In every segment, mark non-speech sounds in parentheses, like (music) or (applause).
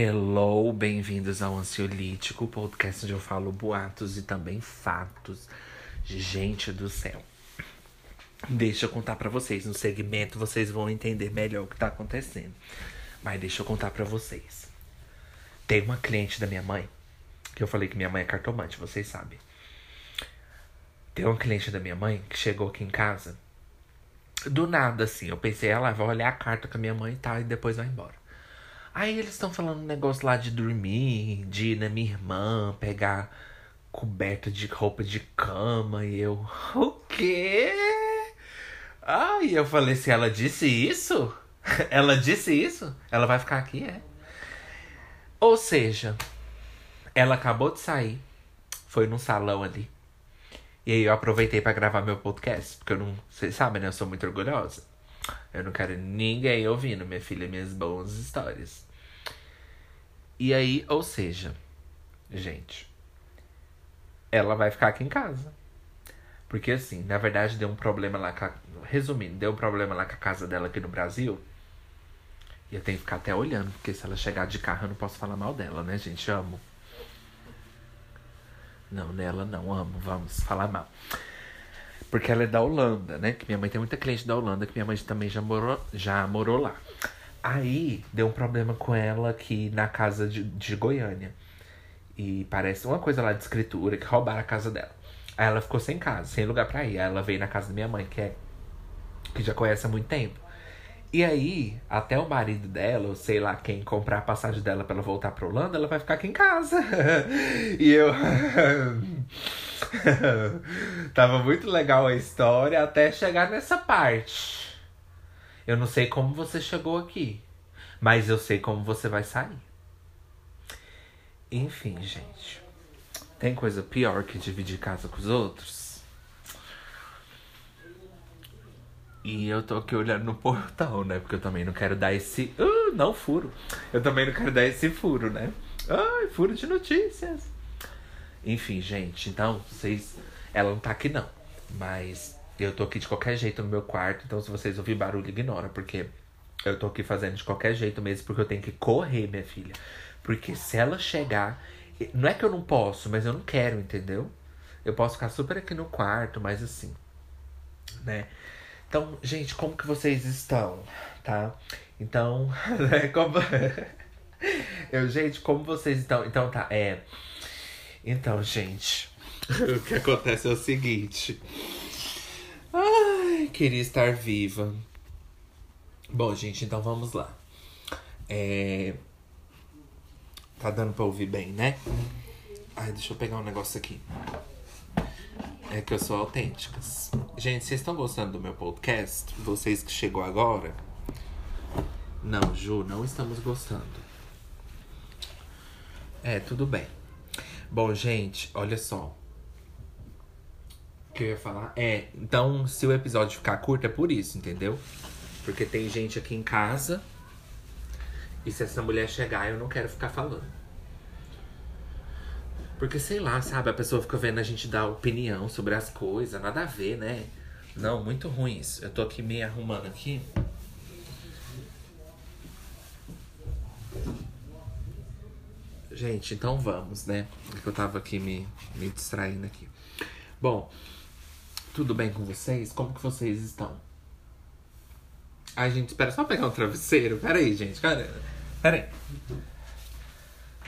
Hello, bem-vindos ao Ansiolítico, podcast onde eu falo boatos e também fatos. Gente do céu. Deixa eu contar para vocês, no segmento vocês vão entender melhor o que tá acontecendo. Mas deixa eu contar para vocês. Tem uma cliente da minha mãe, que eu falei que minha mãe é cartomante, vocês sabem. Tem uma cliente da minha mãe que chegou aqui em casa. Do nada, assim, eu pensei, ela vai olhar a carta com a minha mãe e tal, e depois vai embora. Aí eles estão falando um negócio lá de dormir, de ir na minha irmã, pegar coberta de roupa de cama, e eu. O quê? Ai, eu falei, se ela disse isso, (laughs) ela disse isso, ela vai ficar aqui, é. Ou seja, ela acabou de sair, foi num salão ali. E aí eu aproveitei para gravar meu podcast, porque eu não, vocês sabem, né, eu sou muito orgulhosa. Eu não quero ninguém ouvindo, minha filha, minhas boas histórias. E aí, ou seja, gente, ela vai ficar aqui em casa. Porque assim, na verdade deu um problema lá a, Resumindo, deu um problema lá com a casa dela aqui no Brasil. E eu tenho que ficar até olhando, porque se ela chegar de carro eu não posso falar mal dela, né, gente? Amo. Não, nela não, amo, vamos falar mal. Porque ela é da Holanda, né? Que minha mãe tem muita cliente da Holanda, que minha mãe também já morou, já morou lá. Aí deu um problema com ela aqui na casa de, de Goiânia. E parece uma coisa lá de escritura, que roubaram a casa dela. Aí ela ficou sem casa, sem lugar pra ir. Aí ela veio na casa da minha mãe, que é que já conhece há muito tempo. E aí, até o marido dela, ou sei lá quem, comprar a passagem dela pra ela voltar pra Holanda, ela vai ficar aqui em casa. (laughs) e eu. (laughs) Tava muito legal a história até chegar nessa parte. Eu não sei como você chegou aqui, mas eu sei como você vai sair. Enfim, gente. Tem coisa pior que dividir casa com os outros? E eu tô aqui olhando no portão, né? Porque eu também não quero dar esse. Uh, não furo. Eu também não quero dar esse furo, né? Ai, furo de notícias. Enfim, gente, então, vocês. Ela não tá aqui não. Mas eu tô aqui de qualquer jeito no meu quarto. Então, se vocês ouvirem barulho, ignora. Porque eu tô aqui fazendo de qualquer jeito mesmo. Porque eu tenho que correr, minha filha. Porque se ela chegar. Não é que eu não posso, mas eu não quero, entendeu? Eu posso ficar super aqui no quarto, mas assim. Né? Então, gente, como que vocês estão? Tá? Então, (laughs) né, como. (laughs) eu, gente, como vocês estão? Então tá, é. Então, gente, (laughs) o que acontece é o seguinte. Ai, queria estar viva. Bom, gente, então vamos lá. É... Tá dando pra ouvir bem, né? Ai, deixa eu pegar um negócio aqui. É que eu sou autênticas. Gente, vocês estão gostando do meu podcast? Vocês que chegou agora? Não, Ju, não estamos gostando. É, tudo bem. Bom, gente, olha só. Que eu ia falar? É, então, se o episódio ficar curto, é por isso, entendeu? Porque tem gente aqui em casa. E se essa mulher chegar, eu não quero ficar falando. Porque, sei lá, sabe? A pessoa fica vendo a gente dar opinião sobre as coisas. Nada a ver, né? Não, muito ruim isso. Eu tô aqui meio arrumando aqui. Gente, então vamos, né? Porque eu tava aqui me, me distraindo aqui. Bom, tudo bem com vocês? Como que vocês estão? Ai, gente, espera só pegar um travesseiro. Pera aí, gente. Cara, pera aí.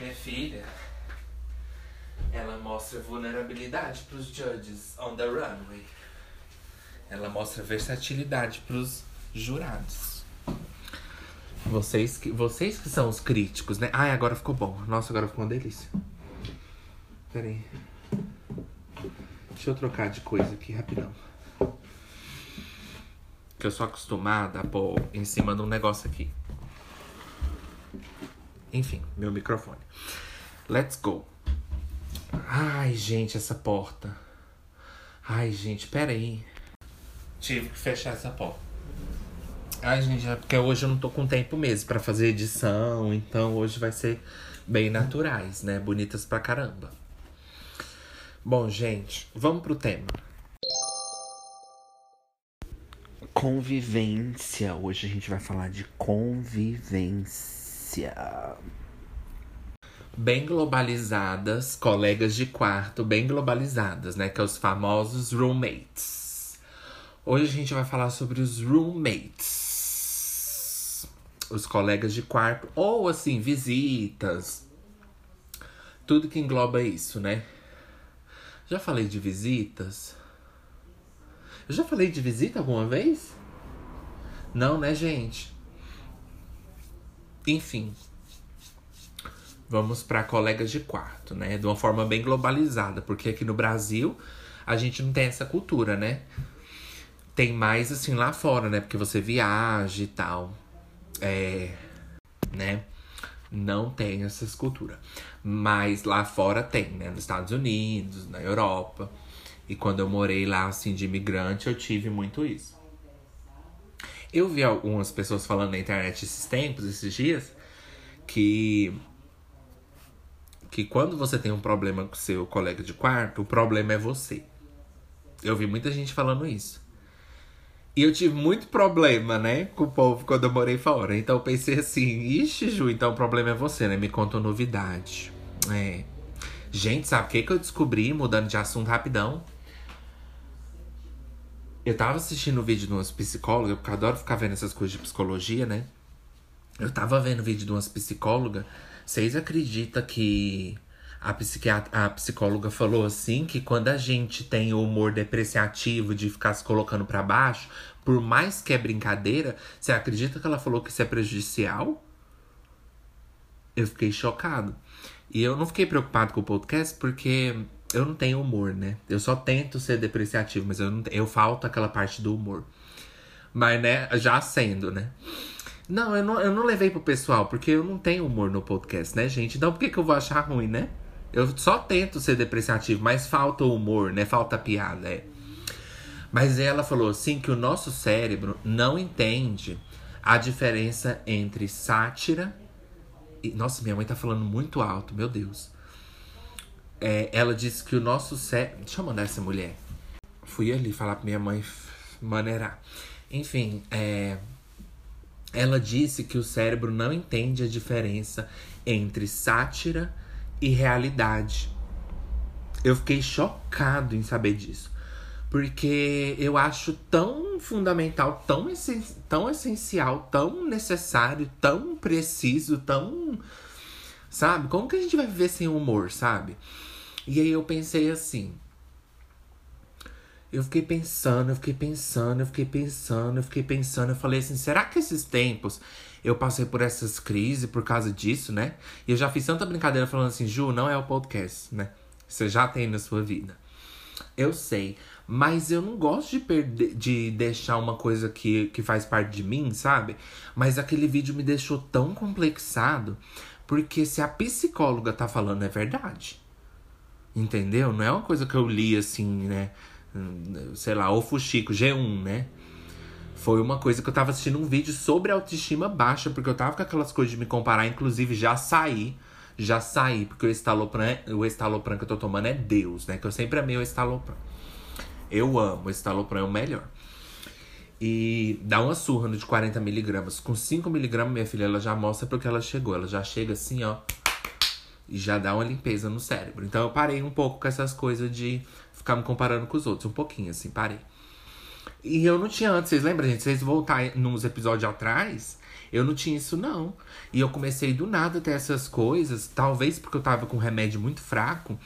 Minha filha, ela mostra vulnerabilidade pros judges on the runway. Ela mostra versatilidade pros jurados. Vocês que, vocês que são os críticos, né? Ai, agora ficou bom. Nossa, agora ficou uma delícia. Pera aí. Deixa eu trocar de coisa aqui rapidão. Que eu sou acostumada a pôr em cima de um negócio aqui. Enfim, meu microfone. Let's go. Ai, gente, essa porta. Ai, gente, pera aí. Tive que fechar essa porta. Ai, gente, é porque hoje eu não tô com tempo mesmo para fazer edição, então hoje vai ser bem naturais, né? Bonitas pra caramba. Bom, gente, vamos pro tema. Convivência. Hoje a gente vai falar de convivência. bem globalizadas, colegas de quarto bem globalizadas, né? Que é os famosos roommates. Hoje a gente vai falar sobre os roommates. Os colegas de quarto, ou assim, visitas. Tudo que engloba isso, né? Já falei de visitas? Eu já falei de visita alguma vez? Não, né, gente? Enfim, vamos para colegas de quarto, né? De uma forma bem globalizada, porque aqui no Brasil a gente não tem essa cultura, né? Tem mais assim lá fora, né? Porque você viaja e tal. É. Né? Não tem essas culturas. Mas lá fora tem, né? Nos Estados Unidos, na Europa. E quando eu morei lá, assim, de imigrante, eu tive muito isso. Eu vi algumas pessoas falando na internet esses tempos, esses dias, que que quando você tem um problema com seu colega de quarto, o problema é você. Eu vi muita gente falando isso. E eu tive muito problema, né, com o povo quando eu morei fora. Então eu pensei assim, ixi, Ju, então o problema é você, né? Me conta uma novidade. É. Gente, sabe o que, que eu descobri, mudando de assunto rapidão? Eu tava assistindo um vídeo de umas psicólogas, porque eu adoro ficar vendo essas coisas de psicologia, né? Eu tava vendo vídeo de umas psicólogas vocês acreditam que a, psiquiatra, a psicóloga falou assim que quando a gente tem o humor depreciativo de ficar se colocando para baixo, por mais que é brincadeira, você acredita que ela falou que isso é prejudicial? Eu fiquei chocado. E eu não fiquei preocupado com o podcast porque eu não tenho humor, né? Eu só tento ser depreciativo, mas eu não eu falto aquela parte do humor. Mas né, já sendo, né? Não eu, não, eu não levei pro pessoal, porque eu não tenho humor no podcast, né, gente? Então por que, que eu vou achar ruim, né? Eu só tento ser depreciativo, mas falta humor, né? Falta piada, é. Mas ela falou assim que o nosso cérebro não entende a diferença entre sátira e. Nossa, minha mãe tá falando muito alto, meu Deus. É, ela disse que o nosso cérebro. Deixa eu mandar essa mulher. Fui ali falar pra minha mãe maneirar. Enfim, é. Ela disse que o cérebro não entende a diferença entre sátira e realidade. Eu fiquei chocado em saber disso. Porque eu acho tão fundamental, tão, essen tão essencial, tão necessário, tão preciso, tão. Sabe? Como que a gente vai viver sem humor, sabe? E aí eu pensei assim: eu fiquei pensando, eu fiquei pensando, eu fiquei pensando, eu fiquei pensando. Eu falei assim: será que esses tempos eu passei por essas crises por causa disso, né? E eu já fiz tanta brincadeira falando assim: Ju, não é o podcast, né? Você já tem na sua vida. Eu sei, mas eu não gosto de perder, de deixar uma coisa que, que faz parte de mim, sabe? Mas aquele vídeo me deixou tão complexado, porque se a psicóloga tá falando é verdade. Entendeu? Não é uma coisa que eu li assim, né? sei lá, o Fuxico, G1, né? Foi uma coisa que eu tava assistindo um vídeo sobre autoestima baixa, porque eu tava com aquelas coisas de me comparar, inclusive já saí, já saí, porque o estalopram, o estalopram que eu tô tomando é Deus, né? Que eu sempre amei o estalopram. Eu amo, o estalopram é o melhor. E dá uma surra no de 40 miligramas. Com 5 miligramas, minha filha, ela já mostra porque ela chegou. Ela já chega assim, ó. E já dá uma limpeza no cérebro. Então eu parei um pouco com essas coisas de ficar me comparando com os outros. Um pouquinho, assim, parei. E eu não tinha antes, vocês lembram, gente? Vocês voltarem nos episódios atrás, eu não tinha isso, não. E eu comecei do nada a ter essas coisas, talvez porque eu tava com um remédio muito fraco.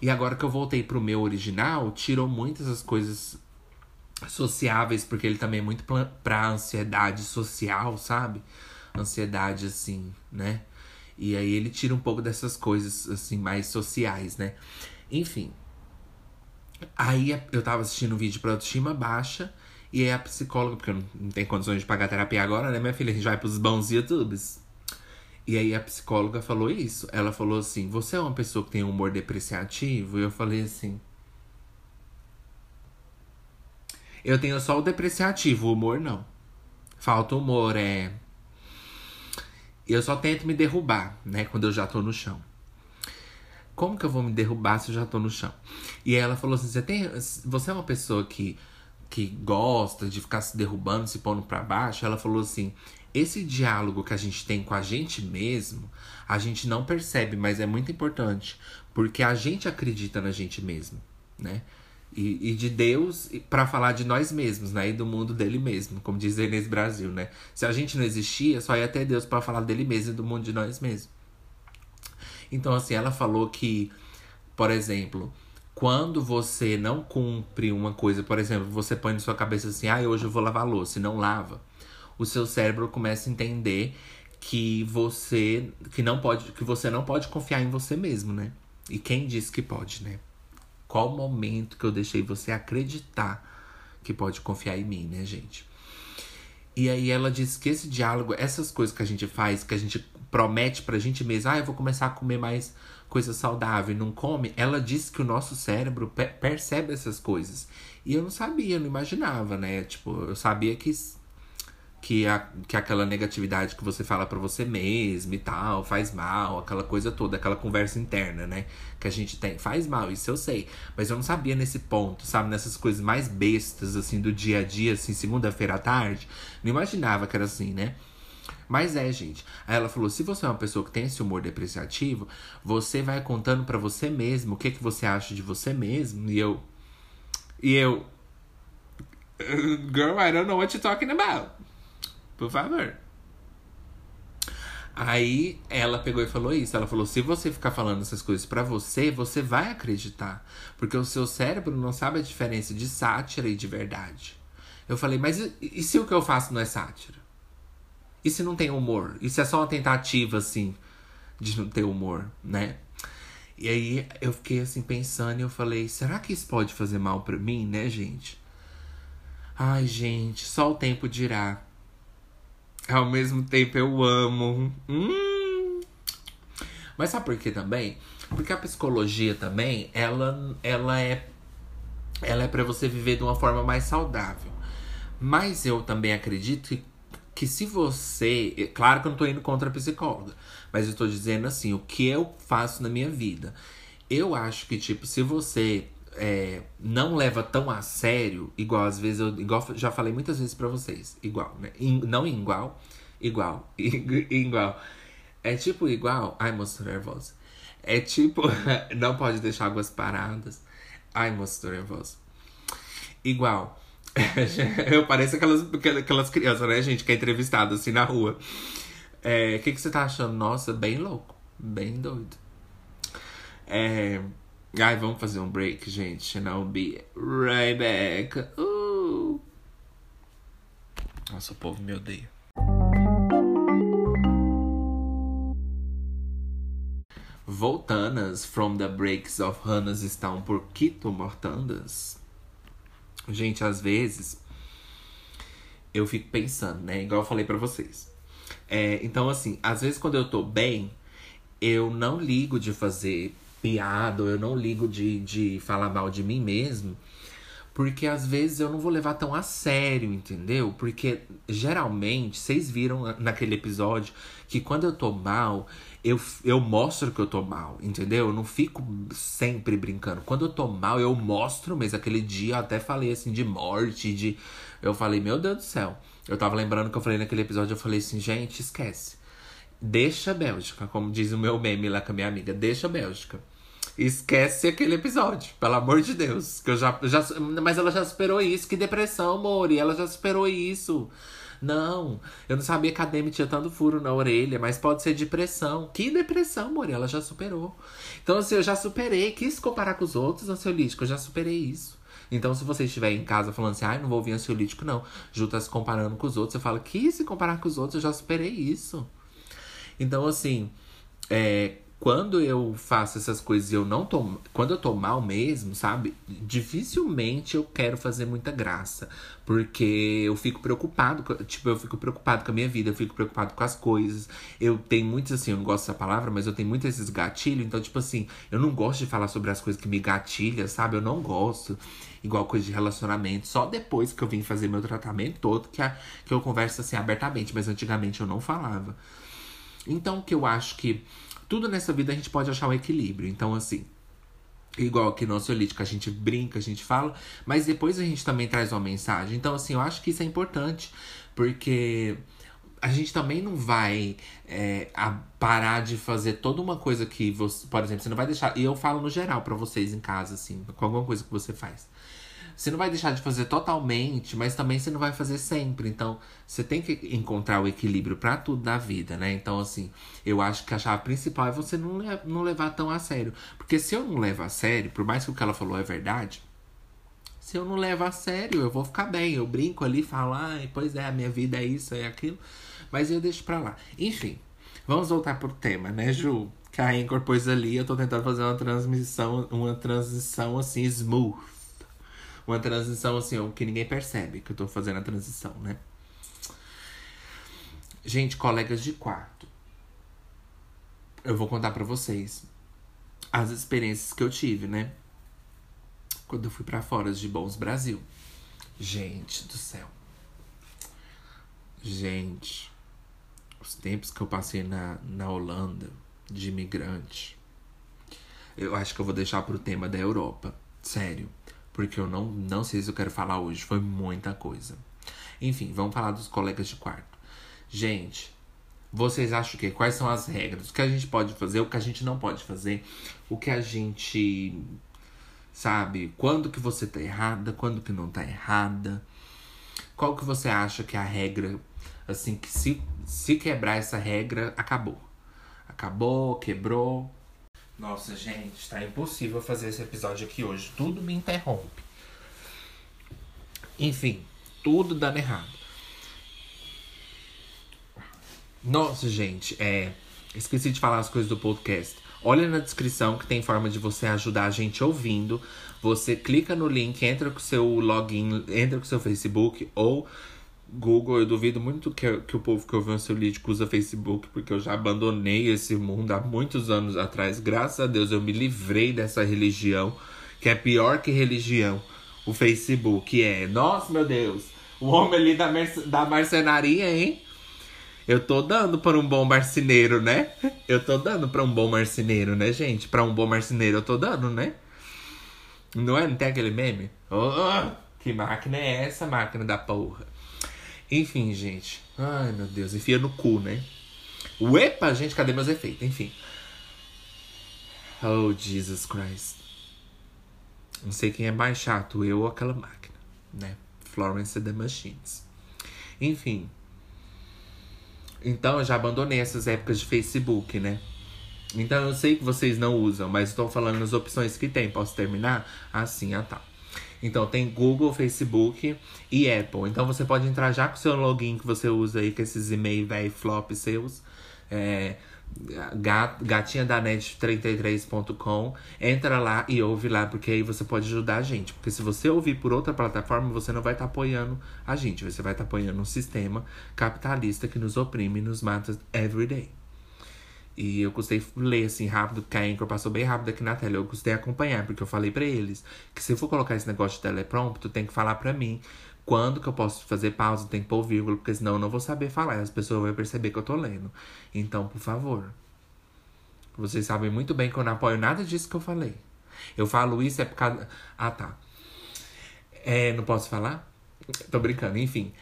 E agora que eu voltei pro meu original, tirou muitas as coisas sociáveis, porque ele também é muito pra ansiedade social, sabe? Ansiedade, assim, né? E aí ele tira um pouco dessas coisas, assim, mais sociais, né? Enfim, Aí eu tava assistindo um vídeo pra autoestima baixa. E aí a psicóloga, porque eu não, tenho condições de pagar terapia agora, né, minha filha? A gente vai pros bons YouTubes. E aí a psicóloga falou isso. Ela falou assim: Você é uma pessoa que tem um humor depreciativo? E eu falei assim. Eu tenho só o depreciativo, o humor não. Falta humor, é. Eu só tento me derrubar, né? Quando eu já tô no chão. Como que eu vou me derrubar se eu já tô no chão? E ela falou assim: você, tem, você é uma pessoa que que gosta de ficar se derrubando, se pondo para baixo, ela falou assim: esse diálogo que a gente tem com a gente mesmo, a gente não percebe, mas é muito importante, porque a gente acredita na gente mesmo, né? E, e de Deus para falar de nós mesmos, né? E do mundo dele mesmo, como diz Inês Brasil, né? Se a gente não existia, só ia ter Deus para falar dele mesmo e do mundo de nós mesmos. Então, assim, ela falou que, por exemplo, quando você não cumpre uma coisa, por exemplo, você põe na sua cabeça assim, ah, hoje eu vou lavar louça e não lava, o seu cérebro começa a entender que você que não pode que você não pode confiar em você mesmo, né? E quem disse que pode, né? Qual o momento que eu deixei você acreditar que pode confiar em mim, né, gente? E aí ela disse que esse diálogo, essas coisas que a gente faz, que a gente promete pra gente mesmo, ah, eu vou começar a comer mais coisa saudável e não come, ela disse que o nosso cérebro percebe essas coisas. E eu não sabia, eu não imaginava, né? Tipo, eu sabia que que, a, que aquela negatividade que você fala para você mesmo e tal, faz mal, aquela coisa toda, aquela conversa interna, né? Que a gente tem, faz mal, isso eu sei. Mas eu não sabia nesse ponto, sabe? Nessas coisas mais bestas, assim, do dia a dia, assim, segunda-feira à tarde. Não imaginava que era assim, né? Mas é, gente. Aí ela falou: se você é uma pessoa que tem esse humor depreciativo, você vai contando para você mesmo o que, que você acha de você mesmo. E eu. E eu. Girl, I don't know what you're talking about. Por favor. Aí ela pegou e falou isso. Ela falou: se você ficar falando essas coisas para você, você vai acreditar. Porque o seu cérebro não sabe a diferença de sátira e de verdade. Eu falei: mas e, e se o que eu faço não é sátira? E se não tem humor? E se é só uma tentativa, assim, de não ter humor, né? E aí eu fiquei assim pensando e eu falei: será que isso pode fazer mal para mim, né, gente? Ai, gente, só o tempo dirá. Ao mesmo tempo eu amo. Hum. Mas sabe por que também? Porque a psicologia também, ela, ela é ela é para você viver de uma forma mais saudável. Mas eu também acredito que, que se você. Claro que eu não tô indo contra a psicóloga, mas eu tô dizendo assim, o que eu faço na minha vida. Eu acho que, tipo, se você é, não leva tão a sério, igual às vezes eu igual já falei muitas vezes para vocês, igual, né? In, não igual, igual, (laughs) igual. É tipo igual, ai moço nervosa. É tipo, (laughs) não pode deixar águas paradas. Ai moço nervosa. Igual. (laughs) eu pareço aquelas, aquelas crianças, né, gente, que é entrevistada assim na rua. O é, que, que você tá achando? Nossa, bem louco. Bem doido. É, Ai, vamos fazer um break, gente. And I'll be right back. Uh. Nossa, o povo me odeia. Voltanas from the breaks of Hannas estão por Quito mortandas. Gente, às vezes eu fico pensando, né? Igual eu falei para vocês. É, então, assim, às vezes quando eu tô bem, eu não ligo de fazer piada, eu não ligo de, de falar mal de mim mesmo. Porque às vezes eu não vou levar tão a sério, entendeu? Porque geralmente, vocês viram naquele episódio que quando eu tô mal, eu, eu mostro que eu tô mal, entendeu? Eu não fico sempre brincando. Quando eu tô mal, eu mostro mesmo. Aquele dia eu até falei assim de morte, de. Eu falei, meu Deus do céu. Eu tava lembrando que eu falei naquele episódio, eu falei assim, gente, esquece. Deixa a Bélgica, como diz o meu meme lá com a minha amiga, deixa a Bélgica. Esquece aquele episódio, pelo amor de Deus. Que eu já, já, mas ela já superou isso. Que depressão, Mori. Ela já superou isso. Não, eu não sabia que a Demi tinha tanto furo na orelha, mas pode ser depressão. Que depressão, Mori? Ela já superou. Então, assim, eu já superei. Quis comparar com os outros ansiolíticos, eu já superei isso. Então, se você estiver em casa falando assim, ai, ah, não vou ouvir ansiolítico, não. Ju tá se comparando com os outros. Eu falo, que se comparar com os outros, eu já superei isso. Então, assim, é, quando eu faço essas coisas e eu não tô. Quando eu tô mal mesmo, sabe? Dificilmente eu quero fazer muita graça. Porque eu fico preocupado. Tipo, eu fico preocupado com a minha vida, eu fico preocupado com as coisas. Eu tenho muitos, assim, eu não gosto dessa palavra, mas eu tenho muitos esses gatilhos. Então, tipo assim, eu não gosto de falar sobre as coisas que me gatilham, sabe? Eu não gosto. Igual coisa de relacionamento. Só depois que eu vim fazer meu tratamento todo que, a, que eu converso assim abertamente. Mas antigamente eu não falava. Então, o que eu acho que tudo nessa vida a gente pode achar um equilíbrio. Então, assim, Igual aqui no ansiolítico, a gente brinca, a gente fala, mas depois a gente também traz uma mensagem. Então, assim, eu acho que isso é importante, porque a gente também não vai é, parar de fazer toda uma coisa que você, por exemplo, você não vai deixar. E eu falo no geral para vocês em casa, assim, com alguma coisa que você faz. Você não vai deixar de fazer totalmente, mas também você não vai fazer sempre. Então, você tem que encontrar o equilíbrio para tudo na vida, né? Então, assim, eu acho que a chave principal é você não, não levar tão a sério. Porque se eu não levo a sério, por mais que o que ela falou é verdade, se eu não levo a sério, eu vou ficar bem. Eu brinco ali, falo, ah, pois é, a minha vida é isso, é aquilo. Mas eu deixo pra lá. Enfim, vamos voltar pro tema, né, Ju? Que a Anchor pôs ali, eu tô tentando fazer uma transmissão, uma transição assim, smooth uma transição assim, que ninguém percebe que eu tô fazendo a transição, né? Gente, colegas de quarto. Eu vou contar para vocês as experiências que eu tive, né? Quando eu fui para fora de Bons Brasil. Gente do céu. Gente, os tempos que eu passei na, na Holanda de imigrante. Eu acho que eu vou deixar pro tema da Europa. Sério. Porque eu não, não sei se eu quero falar hoje. Foi muita coisa. Enfim, vamos falar dos colegas de quarto. Gente, vocês acham que quais são as regras? O que a gente pode fazer, o que a gente não pode fazer, o que a gente sabe, quando que você tá errada, quando que não tá errada. Qual que você acha que é a regra, assim, que se, se quebrar essa regra, acabou. Acabou, quebrou, nossa, gente, tá impossível fazer esse episódio aqui hoje. Tudo me interrompe. Enfim, tudo dando errado. Nossa, gente, é. Esqueci de falar as coisas do podcast. Olha na descrição que tem forma de você ajudar a gente ouvindo. Você clica no link, entra com seu login, entra com seu Facebook ou Google, eu duvido muito que, que o povo que ouve o seu lítico usa Facebook, porque eu já abandonei esse mundo há muitos anos atrás. Graças a Deus eu me livrei dessa religião, que é pior que religião. O Facebook é. Nossa, meu Deus! O homem ali da, da marcenaria, hein? Eu tô dando para um bom marceneiro, né? Eu tô dando para um bom marceneiro, né, gente? Para um bom marceneiro eu tô dando, né? Não é? Não tem aquele meme? Oh, que máquina é essa, máquina da porra? Enfim, gente. Ai, meu Deus. Enfia no cu, né? Uepa, gente, cadê meus efeitos? Enfim. Oh, Jesus Christ. Não sei quem é mais chato, eu ou aquela máquina, né? Florence and the Machines. Enfim. Então, eu já abandonei essas épocas de Facebook, né? Então, eu sei que vocês não usam, mas estou falando as opções que tem. Posso terminar? Assim, ah tá. Então tem Google, Facebook e Apple. Então você pode entrar já com o seu login que você usa aí, com esses e-mail velho flop seus. É, gatinha da net33.com entra lá e ouve lá porque aí você pode ajudar a gente porque se você ouvir por outra plataforma você não vai estar tá apoiando a gente você vai estar tá apoiando um sistema capitalista que nos oprime e nos mata every day e eu custei ler assim rápido, porque a Anchor passou bem rápido aqui na tela. Eu custei acompanhar, porque eu falei para eles que se eu for colocar esse negócio de teleprompto, tem que falar para mim quando que eu posso fazer pausa, tem que pôr vírgula, porque senão eu não vou saber falar. As pessoas vão perceber que eu tô lendo. Então, por favor. Vocês sabem muito bem que eu não apoio nada disso que eu falei. Eu falo isso é por causa. Ah, tá. É, não posso falar? Tô brincando, enfim.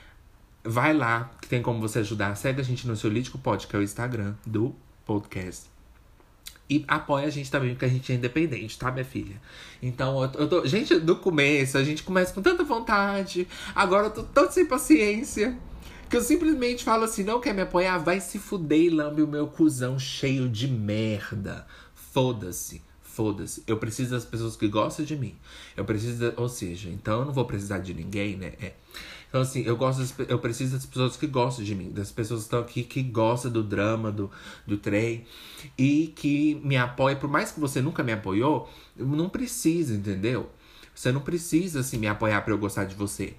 Vai lá, que tem como você ajudar. Segue a gente no Solítico Pod, que é o Instagram do podcast. E apoia a gente também, porque a gente é independente, tá, minha filha? Então, eu tô. Gente, no começo, a gente começa com tanta vontade. Agora eu tô tão sem paciência. Que eu simplesmente falo assim: não quer me apoiar? Vai se fuder e lambe o meu cuzão cheio de merda. Foda-se. Foda-se. Eu preciso das pessoas que gostam de mim. Eu preciso. Ou seja, então eu não vou precisar de ninguém, né? É. Então, assim, eu gosto das, eu preciso das pessoas que gostam de mim, das pessoas que estão aqui que gostam do drama, do, do trem e que me apoia. Por mais que você nunca me apoiou, não precisa, entendeu? Você não precisa, assim, me apoiar para eu gostar de você.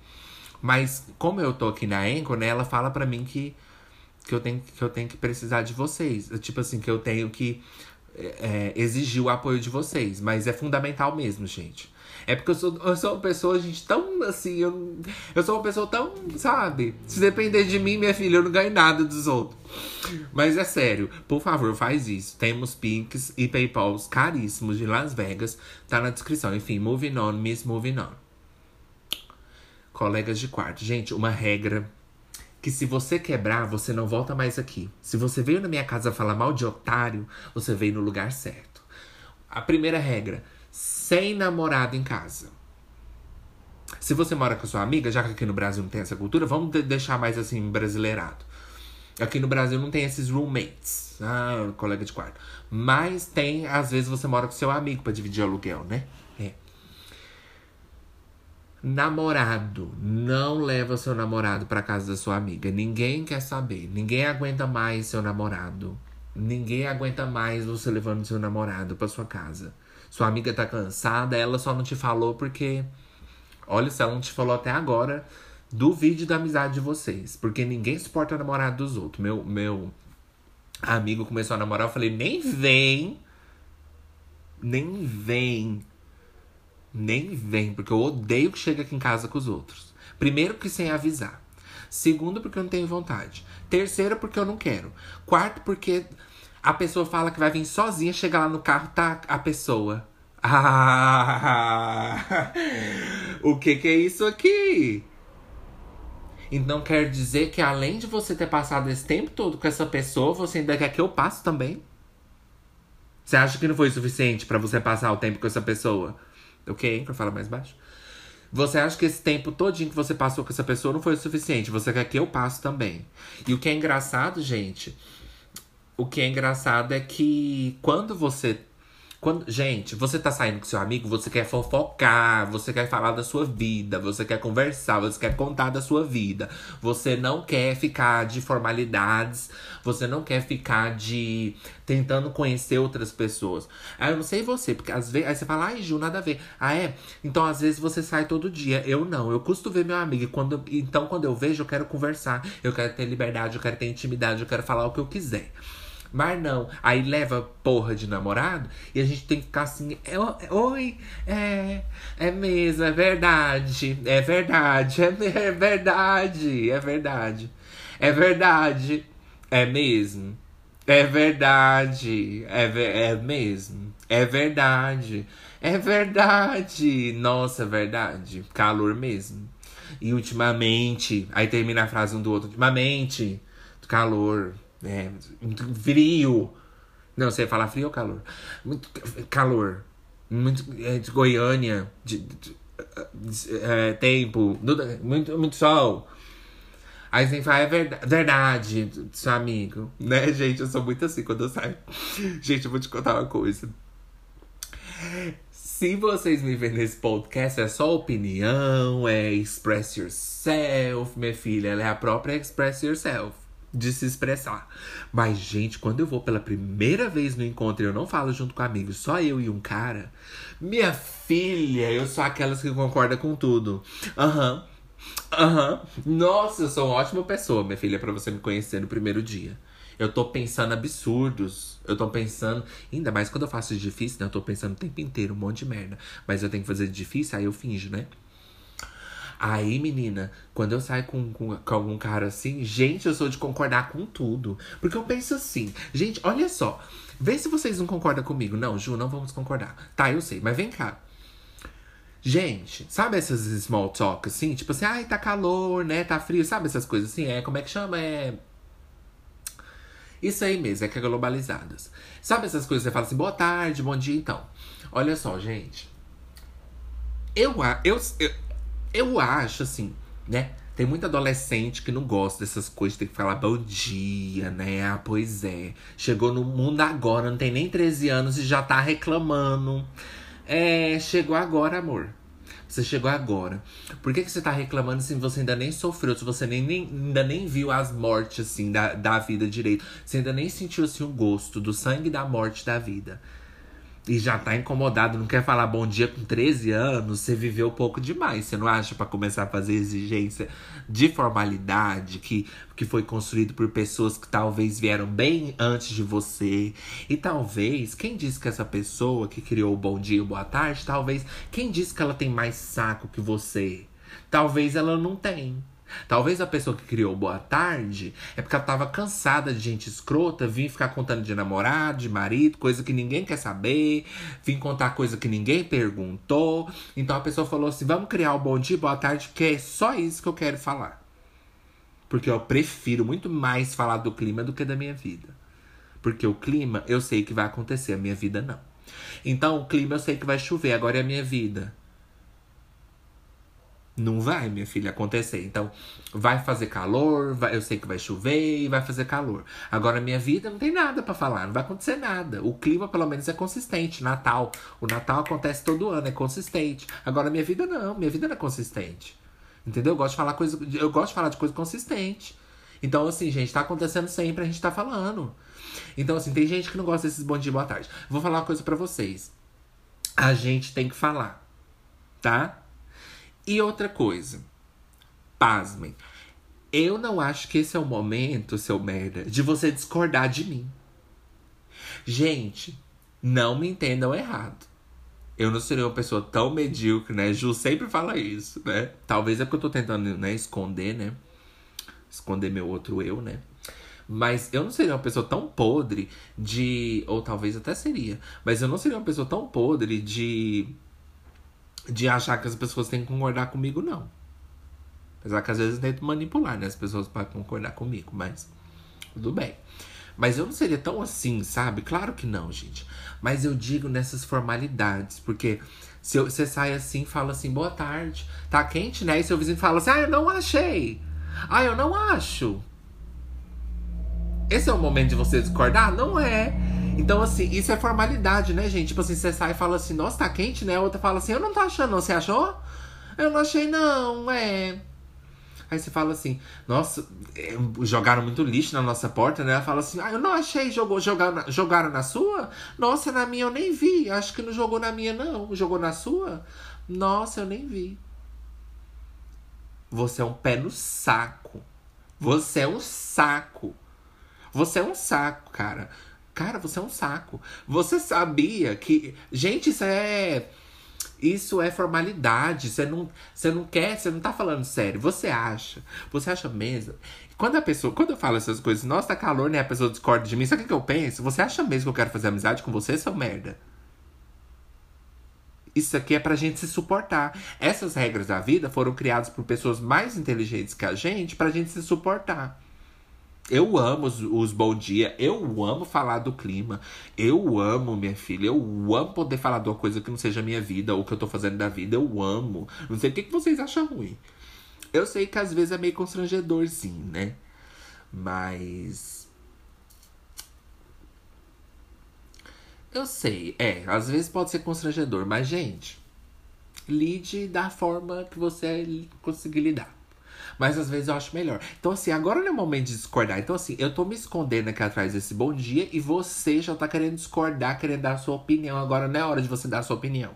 Mas, como eu tô aqui na Anchor, né, ela fala para mim que, que, eu tenho, que eu tenho que precisar de vocês. Tipo assim, que eu tenho que é, exigir o apoio de vocês, mas é fundamental mesmo, gente. É porque eu sou, eu sou uma pessoa, gente, tão assim. Eu, eu sou uma pessoa tão, sabe? Se depender de mim, minha filha, eu não ganho nada dos outros. Mas é sério, por favor, faz isso. Temos Pinks e Paypals caríssimos de Las Vegas. Tá na descrição. Enfim, moving on, miss moving on. Colegas de quarto. Gente, uma regra que se você quebrar, você não volta mais aqui. Se você veio na minha casa falar mal de otário, você veio no lugar certo. A primeira regra: sem namorado em casa. Se você mora com sua amiga, já que aqui no Brasil não tem essa cultura, vamos deixar mais assim brasileirado. Aqui no Brasil não tem esses roommates, ah, colega de quarto. Mas tem, às vezes você mora com seu amigo para dividir aluguel, né? Namorado, não leva seu namorado para casa da sua amiga. Ninguém quer saber. Ninguém aguenta mais seu namorado. Ninguém aguenta mais você levando seu namorado para sua casa. Sua amiga tá cansada, ela só não te falou porque. Olha, se ela não te falou até agora, duvide da amizade de vocês. Porque ninguém suporta namorado dos outros. Meu, meu amigo começou a namorar, eu falei, nem vem. Nem vem. Nem vem, porque eu odeio que chegue aqui em casa com os outros. Primeiro, que sem avisar. Segundo, porque eu não tenho vontade. Terceiro, porque eu não quero. Quarto, porque a pessoa fala que vai vir sozinha, chega lá no carro, tá a pessoa. Ah, (laughs) o que que é isso aqui? Então quer dizer que além de você ter passado esse tempo todo com essa pessoa, você ainda quer que eu passe também? Você acha que não foi suficiente para você passar o tempo com essa pessoa? Ok, pra falar mais baixo. Você acha que esse tempo todinho que você passou com essa pessoa não foi o suficiente? Você quer que eu passe também. E o que é engraçado, gente, o que é engraçado é que quando você. Quando, gente, você tá saindo com seu amigo, você quer fofocar, você quer falar da sua vida, você quer conversar, você quer contar da sua vida. Você não quer ficar de formalidades, você não quer ficar de tentando conhecer outras pessoas. Ah, eu não sei você, porque às vezes aí você fala, ai, Ju, nada a ver. Ah, é? Então às vezes você sai todo dia. Eu não, eu custo ver meu amigo. E quando, então quando eu vejo, eu quero conversar, eu quero ter liberdade, eu quero ter intimidade, eu quero falar o que eu quiser. Mas não. Aí leva porra de namorado e a gente tem que ficar assim. É, Oi, é. É mesmo, é verdade. É verdade, é, é verdade, é verdade. É verdade. É mesmo. É verdade. É, é mesmo. É verdade. É verdade. Nossa, é verdade. Calor mesmo. E ultimamente. Aí termina a frase um do outro. Ultimamente. Calor. É, muito frio. Não, ia falar frio ou calor? Muito calor. Muito é, de Goiânia. De, de, de é, tempo. Muito, muito sol. Aí você fala, é verdade, verdade, seu amigo. Né, gente? Eu sou muito assim quando eu saio. (laughs) Gente, eu vou te contar uma coisa. Se vocês me verem nesse podcast, é só opinião, é express yourself, minha filha. Ela é a própria express yourself de se expressar. Mas, gente, quando eu vou pela primeira vez no encontro e eu não falo junto com amigos, só eu e um cara, minha filha, eu sou aquelas que concorda com tudo. Aham. Uhum. Aham. Uhum. Nossa, eu sou uma ótima pessoa, minha filha, para você me conhecer no primeiro dia. Eu tô pensando absurdos. Eu tô pensando. Ainda mais quando eu faço difícil, né? Eu tô pensando o tempo inteiro, um monte de merda. Mas eu tenho que fazer difícil, aí eu finjo, né? Aí, menina, quando eu saio com, com, com, algum cara assim, gente, eu sou de concordar com tudo. Porque eu penso assim, gente, olha só. Vê se vocês não concordam comigo. Não, Ju, não vamos concordar. Tá, eu sei, mas vem cá. Gente, sabe essas small talk assim? Tipo assim, ai, tá calor, né? Tá frio, sabe essas coisas assim? É, como é que chama? É. Isso aí mesmo, é que é globalizadas. Sabe essas coisas você fala assim, boa tarde, bom dia, então. Olha só, gente. Eu, eu, eu, eu acho, assim, né? Tem muito adolescente que não gosta dessas coisas, tem que falar bom dia, né? Ah, pois é. Chegou no mundo agora, não tem nem 13 anos e já tá reclamando. É, chegou agora, amor. Você chegou agora. Por que, que você tá reclamando se você ainda nem sofreu, se você nem, nem, ainda nem viu as mortes, assim, da, da vida direito? Você ainda nem sentiu, assim, o gosto do sangue da morte da vida. E já tá incomodado, não quer falar bom dia com 13 anos, você viveu pouco demais. Você não acha para começar a fazer exigência de formalidade que, que foi construído por pessoas que talvez vieram bem antes de você? E talvez, quem disse que essa pessoa que criou o bom dia e boa tarde, talvez, quem disse que ela tem mais saco que você? Talvez ela não tem. Talvez a pessoa que criou Boa Tarde é porque ela tava cansada de gente escrota, vir ficar contando de namorado, de marido, coisa que ninguém quer saber, vir contar coisa que ninguém perguntou. Então a pessoa falou assim: vamos criar o Bom Dia Boa Tarde, que é só isso que eu quero falar. Porque eu prefiro muito mais falar do clima do que da minha vida. Porque o clima eu sei que vai acontecer, a minha vida não. Então o clima eu sei que vai chover, agora é a minha vida. Não vai, minha filha, acontecer. Então, vai fazer calor, vai, eu sei que vai chover e vai fazer calor. Agora, minha vida não tem nada para falar, não vai acontecer nada. O clima, pelo menos, é consistente. Natal. O Natal acontece todo ano, é consistente. Agora, minha vida não, minha vida não é consistente. Entendeu? Eu gosto de falar coisa. Eu gosto de falar de coisa consistente. Então, assim, gente, tá acontecendo sempre, a gente tá falando. Então, assim, tem gente que não gosta desses bom dia, boa tarde. Vou falar uma coisa para vocês. A gente tem que falar, tá? E outra coisa, pasmem. Eu não acho que esse é o momento, seu merda, de você discordar de mim. Gente, não me entendam errado. Eu não seria uma pessoa tão medíocre, né? Ju sempre fala isso, né? Talvez é porque eu tô tentando, né, esconder, né? Esconder meu outro eu, né? Mas eu não seria uma pessoa tão podre de. Ou talvez até seria. Mas eu não seria uma pessoa tão podre de de achar que as pessoas têm que concordar comigo, não. Apesar que às vezes tento manipular, né? As pessoas para concordar comigo, mas tudo bem. Mas eu não seria tão assim, sabe? Claro que não, gente. Mas eu digo nessas formalidades, porque se você sai assim fala assim, boa tarde, tá quente, né? E seu vizinho fala assim, ah, eu não achei. Ah, eu não acho. Esse é o momento de você discordar? Não é. Então, assim, isso é formalidade, né, gente? Tipo assim, você sai e fala assim, nossa, tá quente, né? A outra fala assim, eu não tô achando, não. Você achou? Eu não achei, não, é. Aí você fala assim, nossa, é, jogaram muito lixo na nossa porta, né? Ela fala assim, ah, eu não achei, jogou, jogaram, jogaram na sua? Nossa, na minha eu nem vi. Acho que não jogou na minha, não. Jogou na sua? Nossa, eu nem vi. Você é um pé no saco. Você é um saco. Você é um saco, cara. Cara, você é um saco. Você sabia que. Gente, isso é. Isso é formalidade. Você não, você não quer, você não tá falando sério. Você acha. Você acha mesmo. Quando a pessoa. Quando eu falo essas coisas, nossa, tá calor, né? A pessoa discorda de mim. Sabe o que eu penso? Você acha mesmo que eu quero fazer amizade com você, seu merda? Isso aqui é pra gente se suportar. Essas regras da vida foram criadas por pessoas mais inteligentes que a gente pra gente se suportar. Eu amo os, os bom dia, eu amo falar do clima, eu amo, minha filha, eu amo poder falar de uma coisa que não seja minha vida ou que eu tô fazendo da vida, eu amo. Não sei o que, que vocês acham ruim. Eu sei que às vezes é meio constrangedor, sim, né? Mas. Eu sei, é, às vezes pode ser constrangedor, mas, gente, lide da forma que você conseguir lidar. Mas às vezes eu acho melhor. Então, assim, agora não é momento de discordar. Então, assim, eu tô me escondendo aqui atrás desse bom dia e você já tá querendo discordar, querendo dar a sua opinião. Agora não é hora de você dar a sua opinião.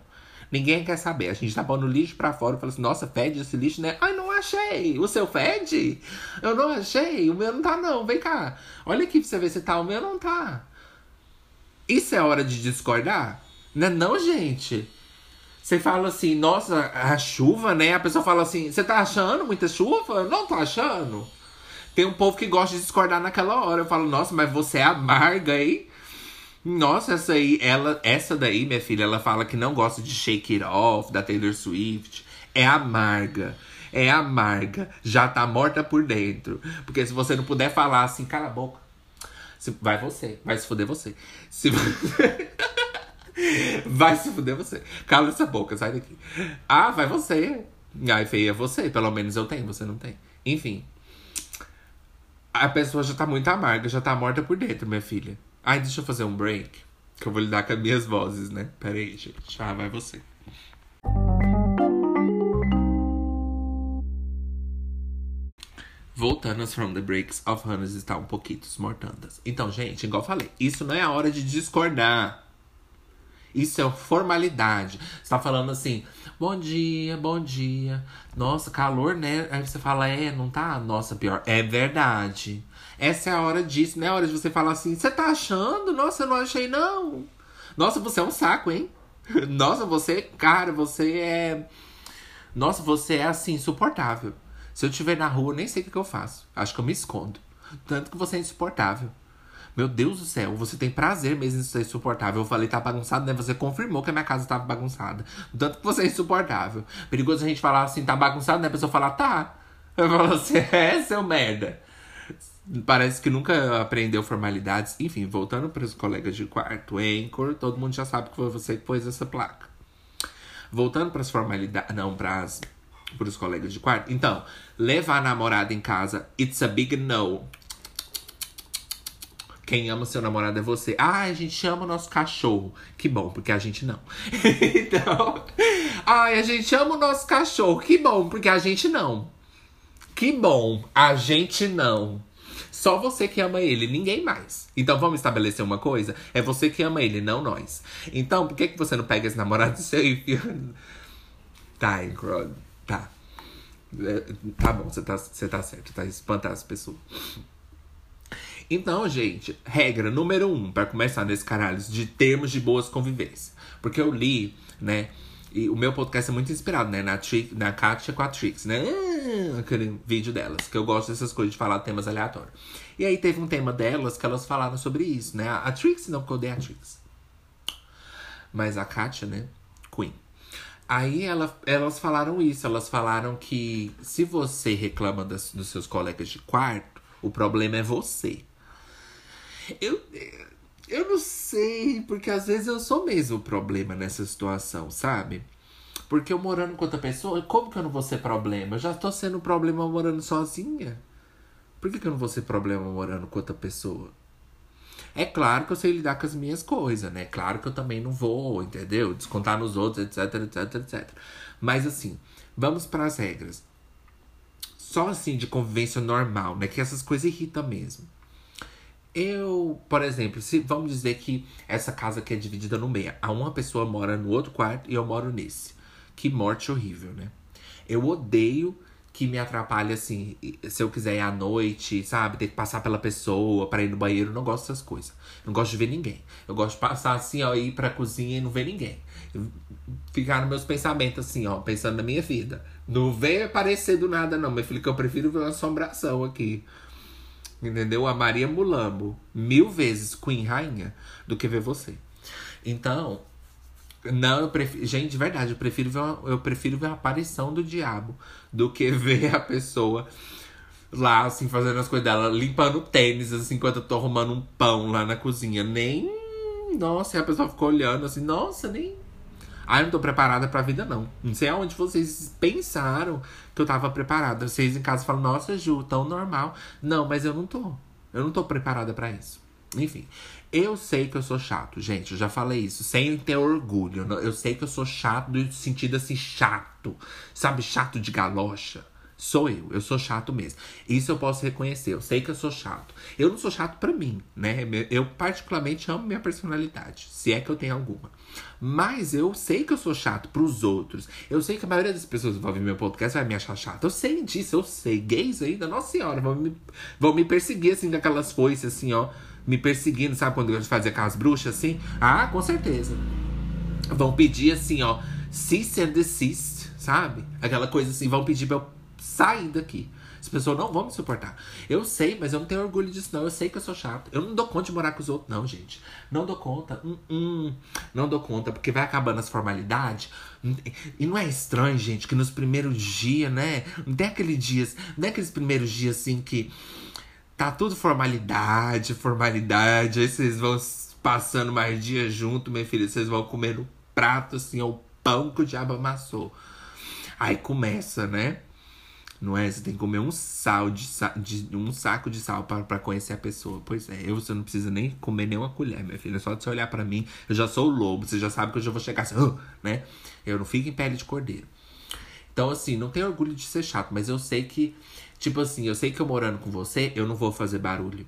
Ninguém quer saber. A gente tá pondo lixo pra fora e fala assim: nossa, fede esse lixo, né? Ai, não achei. O seu fede? Eu não achei. O meu não tá, não. Vem cá. Olha aqui pra você ver se tá. O meu não tá. Isso é hora de discordar? Não é, não, gente? Você fala assim, nossa, a chuva, né? A pessoa fala assim, você tá achando muita chuva? Não tô achando. Tem um povo que gosta de discordar naquela hora. Eu falo, nossa, mas você é amarga, hein? Nossa, essa aí, ela, essa daí, minha filha, ela fala que não gosta de Shake It Off, da Taylor Swift. É amarga. É amarga. Já tá morta por dentro. Porque se você não puder falar assim, cala a boca. Vai você. Vai se fuder você. Se você... (laughs) (laughs) Vai se fuder você. Cala essa boca, sai daqui. Ah, vai você. Ai, feia é você. Pelo menos eu tenho, você não tem. Enfim. A pessoa já tá muito amarga, já tá morta por dentro, minha filha. Ai, deixa eu fazer um break. Que eu vou lidar com as minhas vozes, né? Pera aí, gente. Ah, vai você. Voltando From the Breaks of Hannes está um pouquinho mortandas. Então, gente, igual eu falei, isso não é a hora de discordar. Isso é formalidade. Você tá falando assim, bom dia, bom dia. Nossa, calor, né? Aí você fala, é, não tá? Nossa, pior. É verdade. Essa é a hora disso, né? A hora de você falar assim, você tá achando? Nossa, eu não achei, não. Nossa, você é um saco, hein? (laughs) Nossa, você, cara, você é. Nossa, você é assim, insuportável. Se eu estiver na rua, nem sei o que, que eu faço. Acho que eu me escondo. Tanto que você é insuportável. Meu Deus do céu, você tem prazer mesmo em ser insuportável. Eu falei, tá bagunçado, né? Você confirmou que a minha casa tava bagunçada. Tanto que você é insuportável. Perigoso a gente falar assim, tá bagunçado, né? A pessoa falar, tá. Eu falo assim, (laughs) é, seu merda. Parece que nunca aprendeu formalidades. Enfim, voltando para os colegas de quarto, Anchor, todo mundo já sabe que foi você que pôs essa placa. Voltando para as formalidades. Não, para os colegas de quarto. Então, levar a namorada em casa, it's a big no. Quem ama seu namorado é você. Ah, a gente ama o nosso cachorro. Que bom, porque a gente não. (laughs) então. Ai, a gente ama o nosso cachorro. Que bom, porque a gente não. Que bom, a gente não. Só você que ama ele, ninguém mais. Então vamos estabelecer uma coisa? É você que ama ele, não nós. Então, por que, que você não pega esse namorado (laughs) seu e fica. Tá, tá. É, tá bom, você tá, você tá certo, tá espantar as pessoas. Então, gente, regra número um, para começar nesse caralho, de termos de boas convivências. Porque eu li, né? E o meu podcast é muito inspirado, né? Na, Tri na Katia com a Trix, né? Ah, aquele vídeo delas, que eu gosto dessas coisas de falar temas aleatórios. E aí teve um tema delas que elas falaram sobre isso, né? A Trix, não, porque eu odeio a Trix. Mas a Katia, né? Queen. Aí ela, elas falaram isso, elas falaram que se você reclama das, dos seus colegas de quarto, o problema é você. Eu, eu não sei, porque às vezes eu sou mesmo o problema nessa situação, sabe? Porque eu morando com outra pessoa, como que eu não vou ser problema? Eu já tô sendo problema morando sozinha. Por que, que eu não vou ser problema morando com outra pessoa? É claro que eu sei lidar com as minhas coisas, né? Claro que eu também não vou, entendeu? Descontar nos outros, etc, etc, etc. Mas assim, vamos para as regras. Só assim de convivência normal, né? Que essas coisas irritam mesmo. Eu, por exemplo, se vamos dizer que essa casa aqui é dividida no meio, a uma pessoa mora no outro quarto e eu moro nesse. Que morte horrível, né? Eu odeio que me atrapalhe assim, se eu quiser ir à noite, sabe, ter que passar pela pessoa para ir no banheiro, não gosto dessas coisas. Não gosto de ver ninguém. Eu gosto de passar assim, ó, ir pra cozinha e não ver ninguém. Ficar nos meus pensamentos assim, ó, pensando na minha vida. Não vem aparecer do nada, não, meu filho, que eu prefiro ver uma assombração aqui. Entendeu? A Maria Mulambo, mil vezes Queen Rainha, do que ver você. Então, não, eu prefiro. Gente, de verdade, eu prefiro ver uma, eu prefiro ver a aparição do diabo do que (laughs) ver a pessoa lá, assim, fazendo as coisas dela, limpando tênis, assim, enquanto eu tô arrumando um pão lá na cozinha. Nem. Nossa, e a pessoa ficou olhando assim, nossa, nem ah, eu não tô preparada pra vida, não. Não sei aonde vocês pensaram que eu tava preparada. Vocês em casa falam, nossa, Ju, tão normal. Não, mas eu não tô. Eu não tô preparada para isso. Enfim, eu sei que eu sou chato, gente. Eu já falei isso, sem ter orgulho. Eu sei que eu sou chato no sentido assim, chato. Sabe, chato de galocha. Sou eu, eu sou chato mesmo. Isso eu posso reconhecer, eu sei que eu sou chato. Eu não sou chato para mim, né? Eu particularmente amo minha personalidade, se é que eu tenho alguma. Mas eu sei que eu sou chato pros outros. Eu sei que a maioria das pessoas que vão ver meu podcast vai me achar chato. Eu sei disso, eu sei. Gays ainda, nossa senhora, vão me, vão me perseguir assim com aquelas foices assim, ó. Me perseguindo, sabe quando eu fazia aquelas bruxas assim? Ah, com certeza. Vão pedir assim, ó, cease and desist, sabe? Aquela coisa assim, vão pedir pra eu sair daqui. As pessoas não vão me suportar. Eu sei, mas eu não tenho orgulho disso, não. Eu sei que eu sou chato. Eu não dou conta de morar com os outros, não, gente. Não dou conta. Hum, hum. Não dou conta, porque vai acabando as formalidades. E não é estranho, gente, que nos primeiros dias, né? Não tem aqueles dias, não é aqueles primeiros dias assim que tá tudo formalidade, formalidade. Aí vocês vão passando mais dias junto, minha filha. Vocês vão comer no prato, assim, o pão que o diabo amassou. Aí começa, né? Não é? Você tem que comer um sal de, de um saco de sal para conhecer a pessoa. Pois é, eu você não precisa nem comer nenhuma colher, minha filha. Só de você olhar para mim, eu já sou o lobo, você já sabe que eu já vou chegar assim, uh, né? Eu não fico em pele de cordeiro. Então, assim, não tenho orgulho de ser chato, mas eu sei que, tipo assim, eu sei que eu morando com você, eu não vou fazer barulho.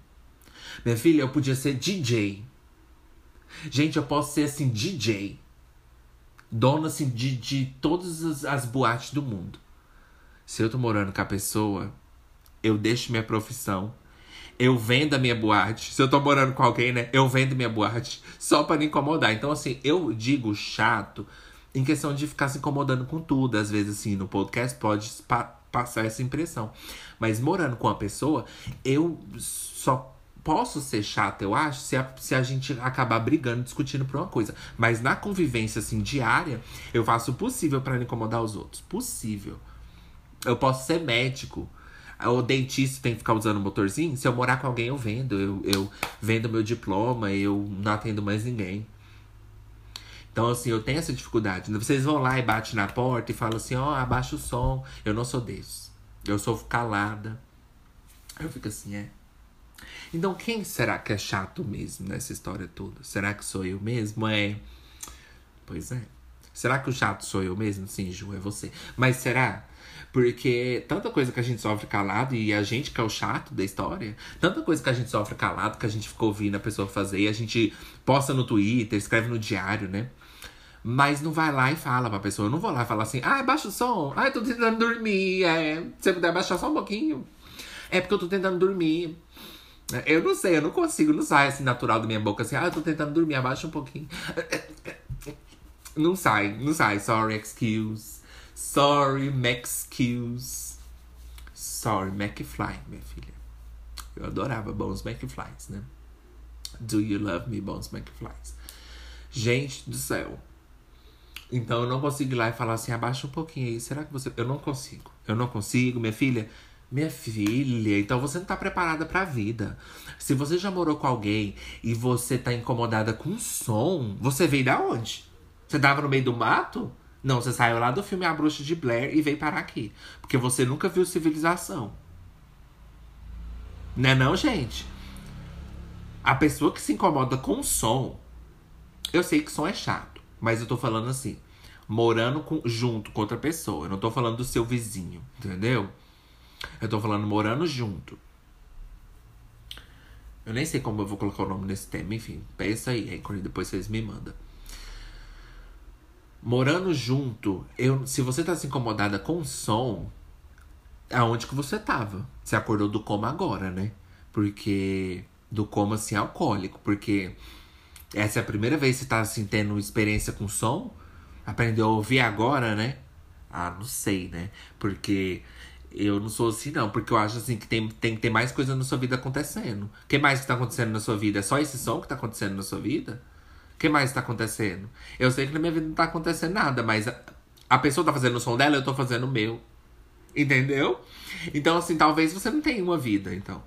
Minha filha, eu podia ser DJ. Gente, eu posso ser assim, DJ. Dono assim de, de todas as, as boates do mundo. Se eu tô morando com a pessoa, eu deixo minha profissão. Eu vendo a minha boate. Se eu tô morando com alguém, né? Eu vendo minha boate. Só para não incomodar. Então, assim, eu digo chato em questão de ficar se incomodando com tudo. Às vezes, assim, no podcast pode pa passar essa impressão. Mas morando com a pessoa, eu só posso ser chato, eu acho, se a, se a gente acabar brigando, discutindo por uma coisa. Mas na convivência, assim, diária, eu faço o possível para não incomodar os outros. Possível. Eu posso ser médico. O dentista tem que ficar usando motorzinho. Se eu morar com alguém, eu vendo. Eu, eu vendo meu diploma, eu não atendo mais ninguém. Então, assim, eu tenho essa dificuldade. Vocês vão lá e batem na porta e falam assim: ó, oh, abaixa o som. Eu não sou desses. Eu sou calada. Eu fico assim, é. Então, quem será que é chato mesmo nessa história toda? Será que sou eu mesmo? É. Pois é. Será que o chato sou eu mesmo? Sim, Ju, é você. Mas será? Porque tanta coisa que a gente sofre calado e a gente que é o chato da história, tanta coisa que a gente sofre calado que a gente ficou ouvindo a pessoa fazer e a gente posta no Twitter, escreve no diário, né? Mas não vai lá e fala pra pessoa. Eu não vou lá e falar assim, ah, baixa o som. Ah, eu tô tentando dormir. É, se você puder baixar só um pouquinho. É porque eu tô tentando dormir. Eu não sei, eu não consigo, não sai assim natural da minha boca assim, ah, eu tô tentando dormir, abaixa um pouquinho. Não sai, não sai. Sorry, excuse. Sorry, excuse. Sorry, McFly, minha filha. Eu adorava bons McFlys, né? Do you love me, bons McFlys? Gente do céu. Então eu não consigo ir lá e falar assim, abaixa um pouquinho aí. Será que você. Eu não consigo. Eu não consigo, minha filha. Minha filha, então você não tá preparada pra vida. Se você já morou com alguém e você tá incomodada com som, você veio da onde? Você tava no meio do mato? Não, você saiu lá do filme A Bruxa de Blair e veio parar aqui. Porque você nunca viu civilização. Né não, gente? A pessoa que se incomoda com som. Eu sei que som é chato. Mas eu tô falando assim. Morando com, junto com outra pessoa. Eu não tô falando do seu vizinho. Entendeu? Eu tô falando morando junto. Eu nem sei como eu vou colocar o nome nesse tema, enfim. Pensa aí, Anchor, depois vocês me mandam. Morando junto, eu, se você tá se incomodada com o som, aonde que você tava? Você acordou do coma agora, né? Porque. Do coma assim alcoólico. Porque essa é a primeira vez que você tá assim, tendo experiência com som. Aprendeu a ouvir agora, né? Ah, não sei, né? Porque eu não sou assim, não, porque eu acho assim que tem, tem que ter mais coisa na sua vida acontecendo. O que mais que tá acontecendo na sua vida? É só esse som que tá acontecendo na sua vida? O que mais tá acontecendo? Eu sei que na minha vida não tá acontecendo nada, mas a, a pessoa tá fazendo o som dela, eu tô fazendo o meu. Entendeu? Então, assim, talvez você não tenha uma vida, então.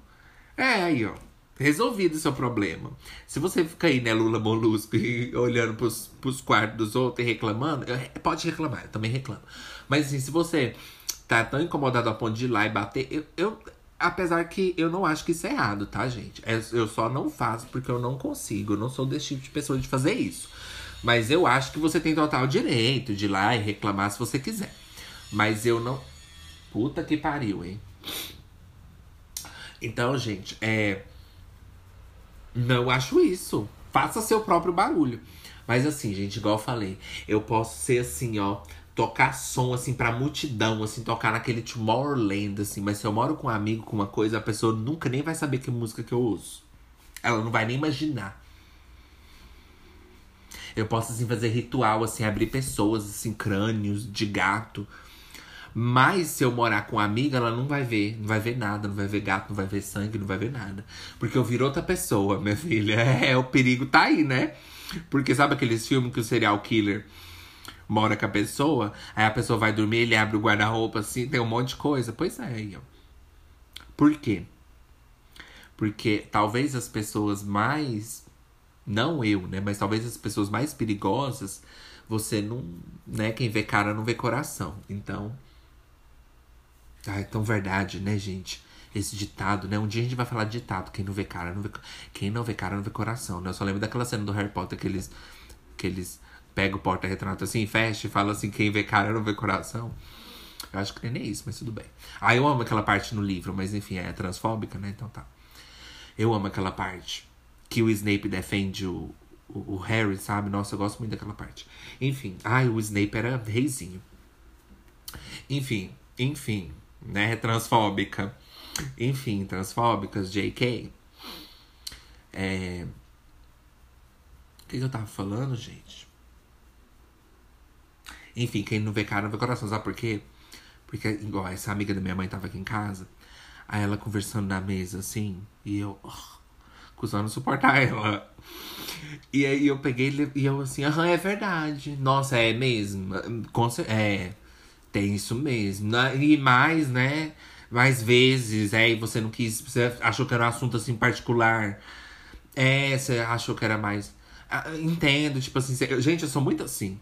É, aí, ó. Resolvido o seu problema. Se você fica aí, né, Lula Molusco, (laughs) olhando pros, pros quartos dos outros e reclamando, pode reclamar, eu também reclamo. Mas assim, se você tá tão incomodado a ponto de ir lá e bater. Eu, eu, apesar que eu não acho que isso é errado, tá, gente? É, eu só não faço porque eu não consigo. Eu não sou desse tipo de pessoa de fazer isso. Mas eu acho que você tem total direito de ir lá e reclamar se você quiser. Mas eu não. Puta que pariu, hein? Então, gente, é. Não acho isso. Faça seu próprio barulho. Mas assim, gente, igual eu falei, eu posso ser assim, ó tocar som, assim, pra multidão, assim, tocar naquele Tomorrowland, assim. Mas se eu moro com um amigo, com uma coisa, a pessoa nunca nem vai saber que música que eu uso. Ela não vai nem imaginar. Eu posso, assim, fazer ritual, assim, abrir pessoas, assim, crânios de gato. Mas se eu morar com uma amiga, ela não vai ver. Não vai ver nada, não vai ver gato, não vai ver sangue, não vai ver nada. Porque eu viro outra pessoa, minha filha. (laughs) É, o perigo tá aí, né? Porque sabe aqueles filmes que o serial killer mora com a pessoa, aí a pessoa vai dormir, ele abre o guarda-roupa assim, tem um monte de coisa. Pois é, aí, ó. Por quê? Porque talvez as pessoas mais. Não eu, né? Mas talvez as pessoas mais perigosas, você não. né? Quem vê cara não vê coração. Então. Ah, é tão verdade, né, gente? Esse ditado, né? Um dia a gente vai falar de ditado. Quem não vê cara não vê. Quem não vê cara não vê coração, né? Eu só lembro daquela cena do Harry Potter que eles. Que eles pega o porta-retrato assim, fecha e fala assim: quem vê cara não vê coração. Eu acho que nem isso, mas tudo bem. Ah, eu amo aquela parte no livro, mas enfim, é transfóbica, né? Então tá. Eu amo aquela parte que o Snape defende o, o, o Harry, sabe? Nossa, eu gosto muito daquela parte. Enfim, ai, o Snape era reizinho. Enfim, enfim, né? Transfóbica. Enfim, transfóbicas, JK. É... O que, que eu tava falando, gente? Enfim, quem não vê cara não vê coração. Sabe por quê? Porque, igual, essa amiga da minha mãe tava aqui em casa. Aí ela conversando na mesa, assim. E eu, oh, cusando suportar ela. E aí eu peguei e eu assim, aham, é verdade. Nossa, é mesmo? É, tem isso mesmo. Né? E mais, né? Mais vezes, é, e você não quis. Você achou que era um assunto assim particular. É, você achou que era mais. Ah, entendo, tipo assim, gente, eu sou muito assim.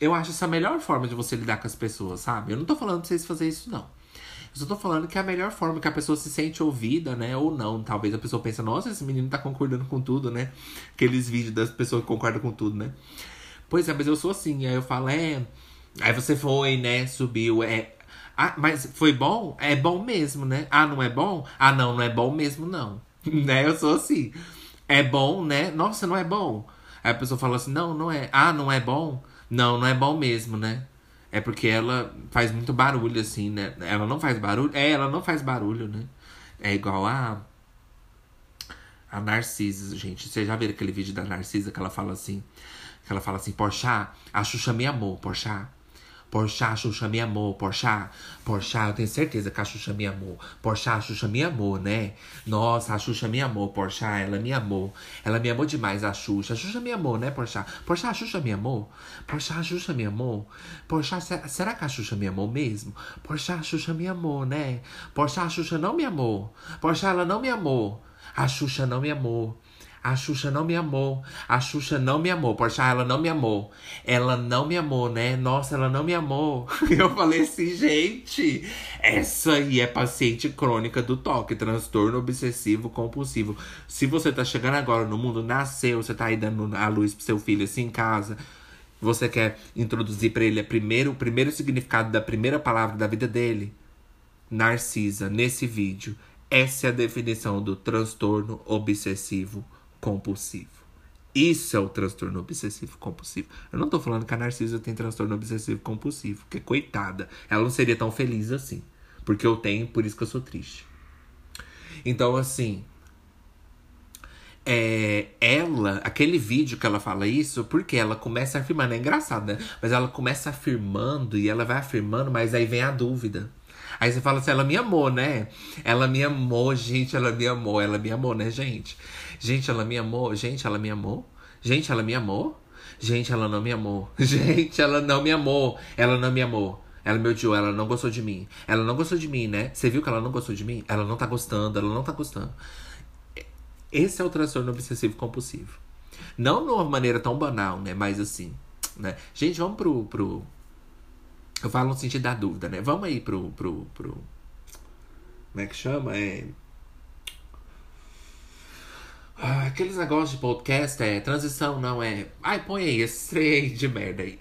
Eu acho essa a melhor forma de você lidar com as pessoas, sabe? Eu não tô falando pra vocês fazerem isso, não. Eu só tô falando que é a melhor forma que a pessoa se sente ouvida, né? Ou não. Talvez a pessoa pense, nossa, esse menino tá concordando com tudo, né? Aqueles vídeos das pessoas que concordam com tudo, né? Pois é, mas eu sou assim. Aí eu falo, é. Aí você foi, né? Subiu, é. Ah, mas foi bom? É bom mesmo, né? Ah, não é bom? Ah, não, não é bom mesmo, não. (laughs) né? Eu sou assim. É bom, né? Nossa, não é bom. Aí a pessoa fala assim: não, não é. Ah, não é bom? Não, não é bom mesmo, né? É porque ela faz muito barulho, assim, né? Ela não faz barulho? É, ela não faz barulho, né? É igual a. A Narcisa, gente. Vocês já viram aquele vídeo da Narcisa que ela fala assim? Que ela fala assim: Porchá, a Xuxa me amou, Porchá, Xuxa me amou, Porchá. Porchá, eu tenho certeza que a Xuxa me amou. Porchá, a Xuxa me amou, né? Nossa, a Xuxa me amou, Porchá, ela me amou. Ela me amou demais, a Xuxa. A Xuxa me amou, né, Porchá? Porchá, a Xuxa me amou. Porchá, a Xuxa me amou. Porchá, será que a Xuxa me amou mesmo? Porchá, a Xuxa me amou, né? Porchá, a Xuxa não me amou. Porchá, ela não me amou. A Xuxa não me amou. A Xuxa não me amou. A Xuxa não me amou. Poxa, ela não me amou. Ela não me amou, né? Nossa, ela não me amou. (laughs) Eu falei assim, gente, essa aí é paciente crônica do toque, transtorno obsessivo compulsivo. Se você tá chegando agora no mundo, nasceu, você tá aí dando a luz pro seu filho assim em casa. Você quer introduzir para ele primeiro, o primeiro significado da primeira palavra da vida dele? Narcisa, nesse vídeo. Essa é a definição do transtorno obsessivo compulsivo. Isso é o transtorno obsessivo compulsivo. Eu não tô falando que a Narcisa tem transtorno obsessivo compulsivo, porque coitada, ela não seria tão feliz assim. Porque eu tenho, por isso que eu sou triste. Então, assim, é, ela, aquele vídeo que ela fala isso, porque ela começa afirmando, é engraçado, né? Mas ela começa afirmando e ela vai afirmando, mas aí vem a dúvida. Aí você fala assim, ela me amou, né? Ela me amou, gente, ela me amou, ela me amou, né, gente? Gente, ela me amou. Gente, ela me amou. Gente, ela me amou. Gente, ela não me amou. (laughs) Gente, ela não me amou. Ela não me amou. Ela me odiou, ela não gostou de mim. Ela não gostou de mim, né? Você viu que ela não gostou de mim? Ela não tá gostando, ela não tá gostando. Esse é o transtorno obsessivo compulsivo. Não de uma maneira tão banal, né? Mas assim, né? Gente, vamos pro. pro... Eu falo no sentido da dúvida, né? Vamos aí pro. pro, pro... Como é que chama? É ah, aqueles negócios de podcast é transição, não é. Ai, põe aí esse de merda aí.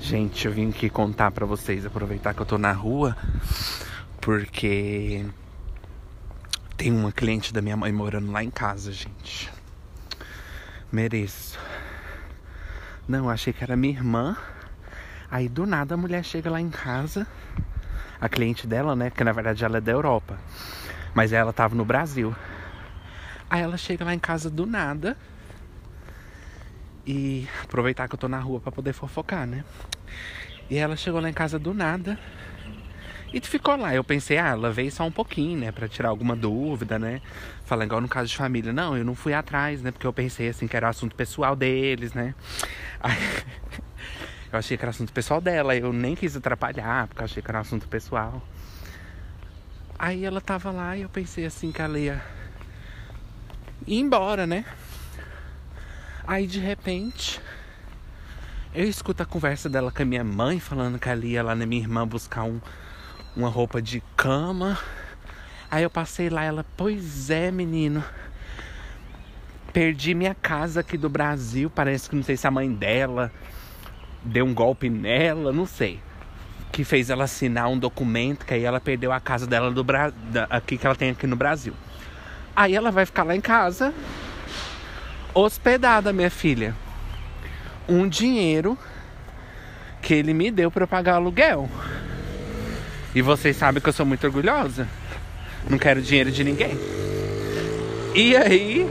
Gente, eu vim aqui contar pra vocês, aproveitar que eu tô na rua, porque tem uma cliente da minha mãe morando lá em casa, gente. Mereço. Não, achei que era minha irmã. Aí do nada a mulher chega lá em casa, a cliente dela, né? Que na verdade ela é da Europa. Mas ela tava no Brasil. Aí ela chega lá em casa do nada. E aproveitar que eu tô na rua para poder fofocar, né? E ela chegou lá em casa do nada. E ficou lá. Eu pensei, ah, ela veio só um pouquinho, né? Pra tirar alguma dúvida, né? Falando igual no caso de família. Não, eu não fui atrás, né? Porque eu pensei assim que era assunto pessoal deles, né? (laughs) Aí, eu achei que era assunto pessoal dela. Eu nem quis atrapalhar, porque eu achei que era assunto pessoal. Aí ela tava lá e eu pensei assim que ela ia ir embora, né? Aí de repente eu escuto a conversa dela com a minha mãe falando que ela ia lá na minha irmã buscar um, uma roupa de cama. Aí eu passei lá, ela, pois é, menino. Perdi minha casa aqui do Brasil. Parece que não sei se a mãe dela deu um golpe nela, não sei que fez ela assinar um documento que aí ela perdeu a casa dela do Bra... aqui que ela tem aqui no Brasil. Aí ela vai ficar lá em casa, hospedada, minha filha. Um dinheiro que ele me deu para pagar aluguel. E vocês sabem que eu sou muito orgulhosa. Não quero dinheiro de ninguém. E aí,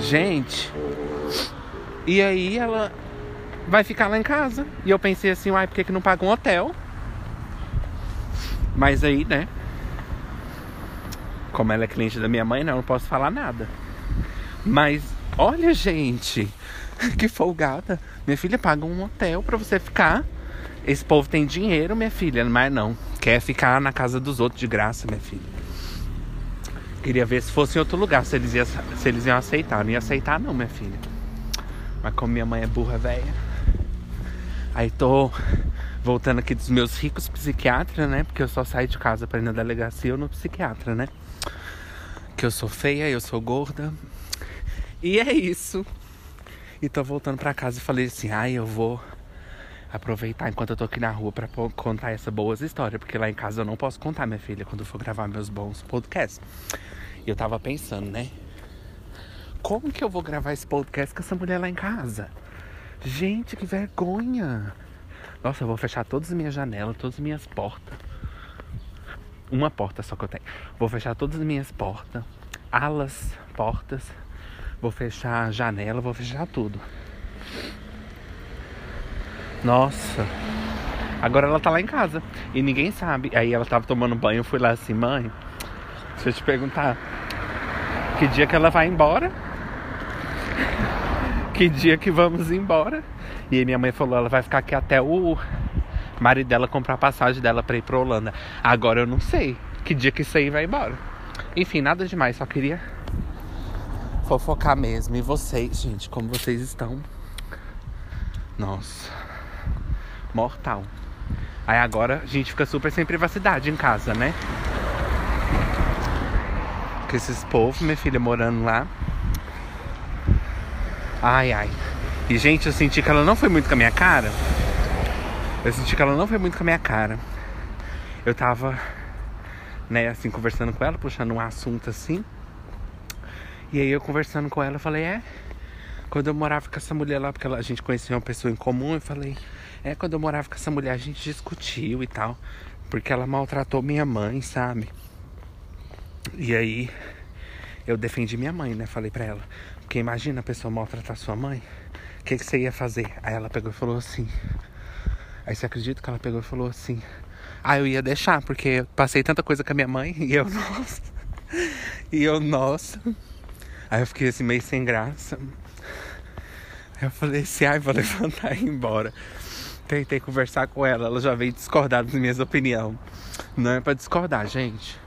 gente, e aí ela vai ficar lá em casa. E eu pensei assim, uai, por que, que não paga um hotel? Mas aí, né? Como ela é cliente da minha mãe, não, né, eu não posso falar nada. Mas, olha, gente, (laughs) que folgada. Minha filha paga um hotel para você ficar. Esse povo tem dinheiro, minha filha, mas não. Quer ficar na casa dos outros de graça, minha filha. Queria ver se fosse em outro lugar, se eles, iam, se eles iam aceitar. Não ia aceitar, não, minha filha. Mas como minha mãe é burra, velha. Aí tô voltando aqui dos meus ricos psiquiatras, né? Porque eu só saio de casa pra ir na delegacia ou no psiquiatra, né? Que eu sou feia, eu sou gorda. E é isso. E tô voltando pra casa e falei assim: ai, eu vou aproveitar enquanto eu tô aqui na rua para contar essa boas história, porque lá em casa eu não posso contar, minha filha, quando eu for gravar meus bons podcasts. E eu tava pensando, né? Como que eu vou gravar esse podcast com essa mulher lá em casa? Gente, que vergonha! Nossa, eu vou fechar todas as minhas janelas, todas as minhas portas. Uma porta só que eu tenho. Vou fechar todas as minhas portas, alas, portas. Vou fechar a janela, vou fechar tudo. Nossa. Agora ela tá lá em casa. E ninguém sabe. Aí ela tava tomando banho, eu fui lá assim, mãe. Deixa eu te perguntar. Que dia que ela vai embora? (laughs) que dia que vamos embora? E aí minha mãe falou, ela vai ficar aqui até o marido dela comprar a passagem dela pra ir pra Holanda. Agora eu não sei que dia que isso aí vai embora. Enfim, nada demais, só queria fofocar mesmo. E vocês, gente, como vocês estão? Nossa mortal. Aí agora a gente fica super sem privacidade em casa, né? Com esses povos, minha filha morando lá. Ai, ai. E, gente, eu senti que ela não foi muito com a minha cara. Eu senti que ela não foi muito com a minha cara. Eu tava, né, assim, conversando com ela, puxando um assunto assim. E aí eu conversando com ela, eu falei, é. Quando eu morava com essa mulher lá, porque a gente conhecia uma pessoa em comum, eu falei, é, quando eu morava com essa mulher, a gente discutiu e tal. Porque ela maltratou minha mãe, sabe? E aí eu defendi minha mãe, né? Falei pra ela. Porque imagina a pessoa maltratar sua mãe. O que, que você ia fazer? Aí ela pegou e falou assim. Aí você acredita que ela pegou e falou assim. Ah, eu ia deixar, porque eu passei tanta coisa com a minha mãe e eu, nossa. (laughs) E eu, nossa. Aí eu fiquei assim meio sem graça. Aí eu falei assim, ai, vou levantar e ir embora tentei conversar com ela, ela já veio discordar das minhas opiniões. Não é para discordar, gente.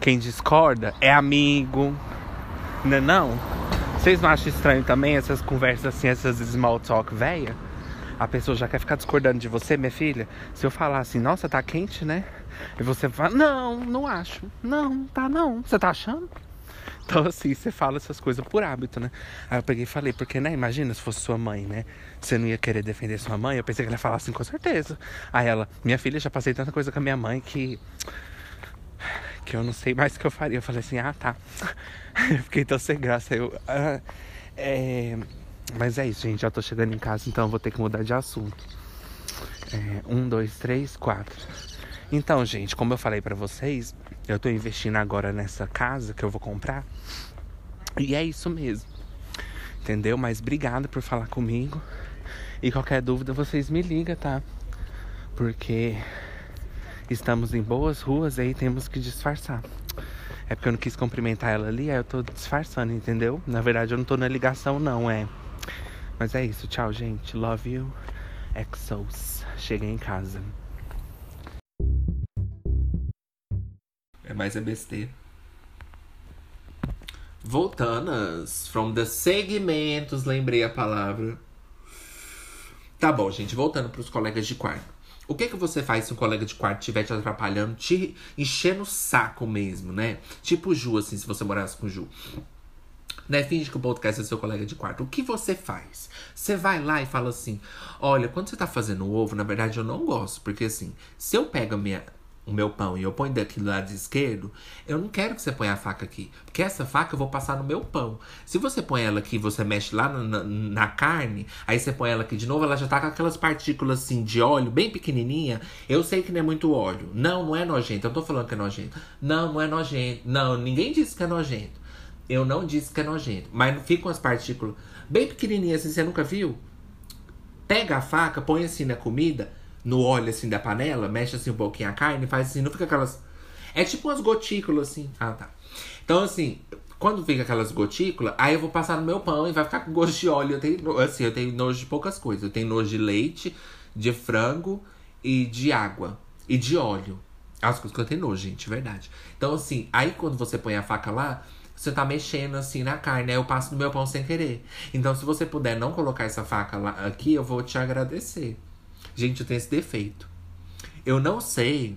Quem discorda é amigo, não é não? Vocês não acham estranho também essas conversas assim, essas small talk velha? A pessoa já quer ficar discordando de você, minha filha? Se eu falar assim, nossa, tá quente, né? E você fala, não, não acho. Não, tá não. Você tá achando? Então, assim, você fala essas coisas por hábito, né? Aí eu peguei e falei, porque, né? Imagina se fosse sua mãe, né? Você não ia querer defender sua mãe. Eu pensei que ela ia falar assim, com certeza. Aí ela, minha filha, já passei tanta coisa com a minha mãe que. que eu não sei mais o que eu faria. Eu falei assim, ah, tá. (laughs) Eu fiquei tão sem graça. Eu. Ah, é... Mas é isso, gente. Já tô chegando em casa, então vou ter que mudar de assunto. É, um, dois, três, quatro. Então, gente, como eu falei para vocês, eu tô investindo agora nessa casa que eu vou comprar. E é isso mesmo. Entendeu? Mas obrigado por falar comigo. E qualquer dúvida vocês me ligam, tá? Porque estamos em boas ruas e aí temos que disfarçar. É porque eu não quis cumprimentar ela ali, aí eu tô disfarçando, entendeu? Na verdade eu não tô na ligação não, é. Mas é isso, tchau, gente. Love you. Exos. Cheguei em casa. Mas é besteira. Voltanas, from the segmentos, lembrei a palavra. Tá bom, gente, voltando para os colegas de quarto. O que que você faz se um colega de quarto estiver te atrapalhando, te enchendo o saco mesmo, né? Tipo o Ju, assim, se você morasse com o Ju. Né? Finge que o podcast é seu colega de quarto. O que você faz? Você vai lá e fala assim: Olha, quando você tá fazendo o ovo, na verdade eu não gosto. Porque assim, se eu pego a minha o meu pão e eu ponho daqui do lado esquerdo, eu não quero que você ponha a faca aqui. Porque essa faca eu vou passar no meu pão. Se você põe ela aqui você mexe lá na, na, carne, aí você põe ela aqui de novo, ela já tá com aquelas partículas assim de óleo bem pequenininha. Eu sei que não é muito óleo. Não, não é nojento. Eu tô falando que é nojento. Não, não é nojento. Não, ninguém disse que é nojento. Eu não disse que é nojento. Mas ficam as partículas bem pequenininhas assim, você nunca viu? Pega a faca, põe assim na comida no óleo assim da panela, mexe assim um pouquinho a carne, faz assim, não fica aquelas. É tipo umas gotículas assim. Ah, tá. Então, assim, quando fica aquelas gotículas, aí eu vou passar no meu pão e vai ficar com gosto de óleo. Eu tenho, assim, eu tenho nojo de poucas coisas. Eu tenho nojo de leite, de frango e de água. E de óleo. As coisas que eu tenho nojo, gente, verdade. Então, assim, aí quando você põe a faca lá, você tá mexendo assim na carne, aí eu passo no meu pão sem querer. Então, se você puder não colocar essa faca lá aqui, eu vou te agradecer. Gente, eu tenho esse defeito. Eu não sei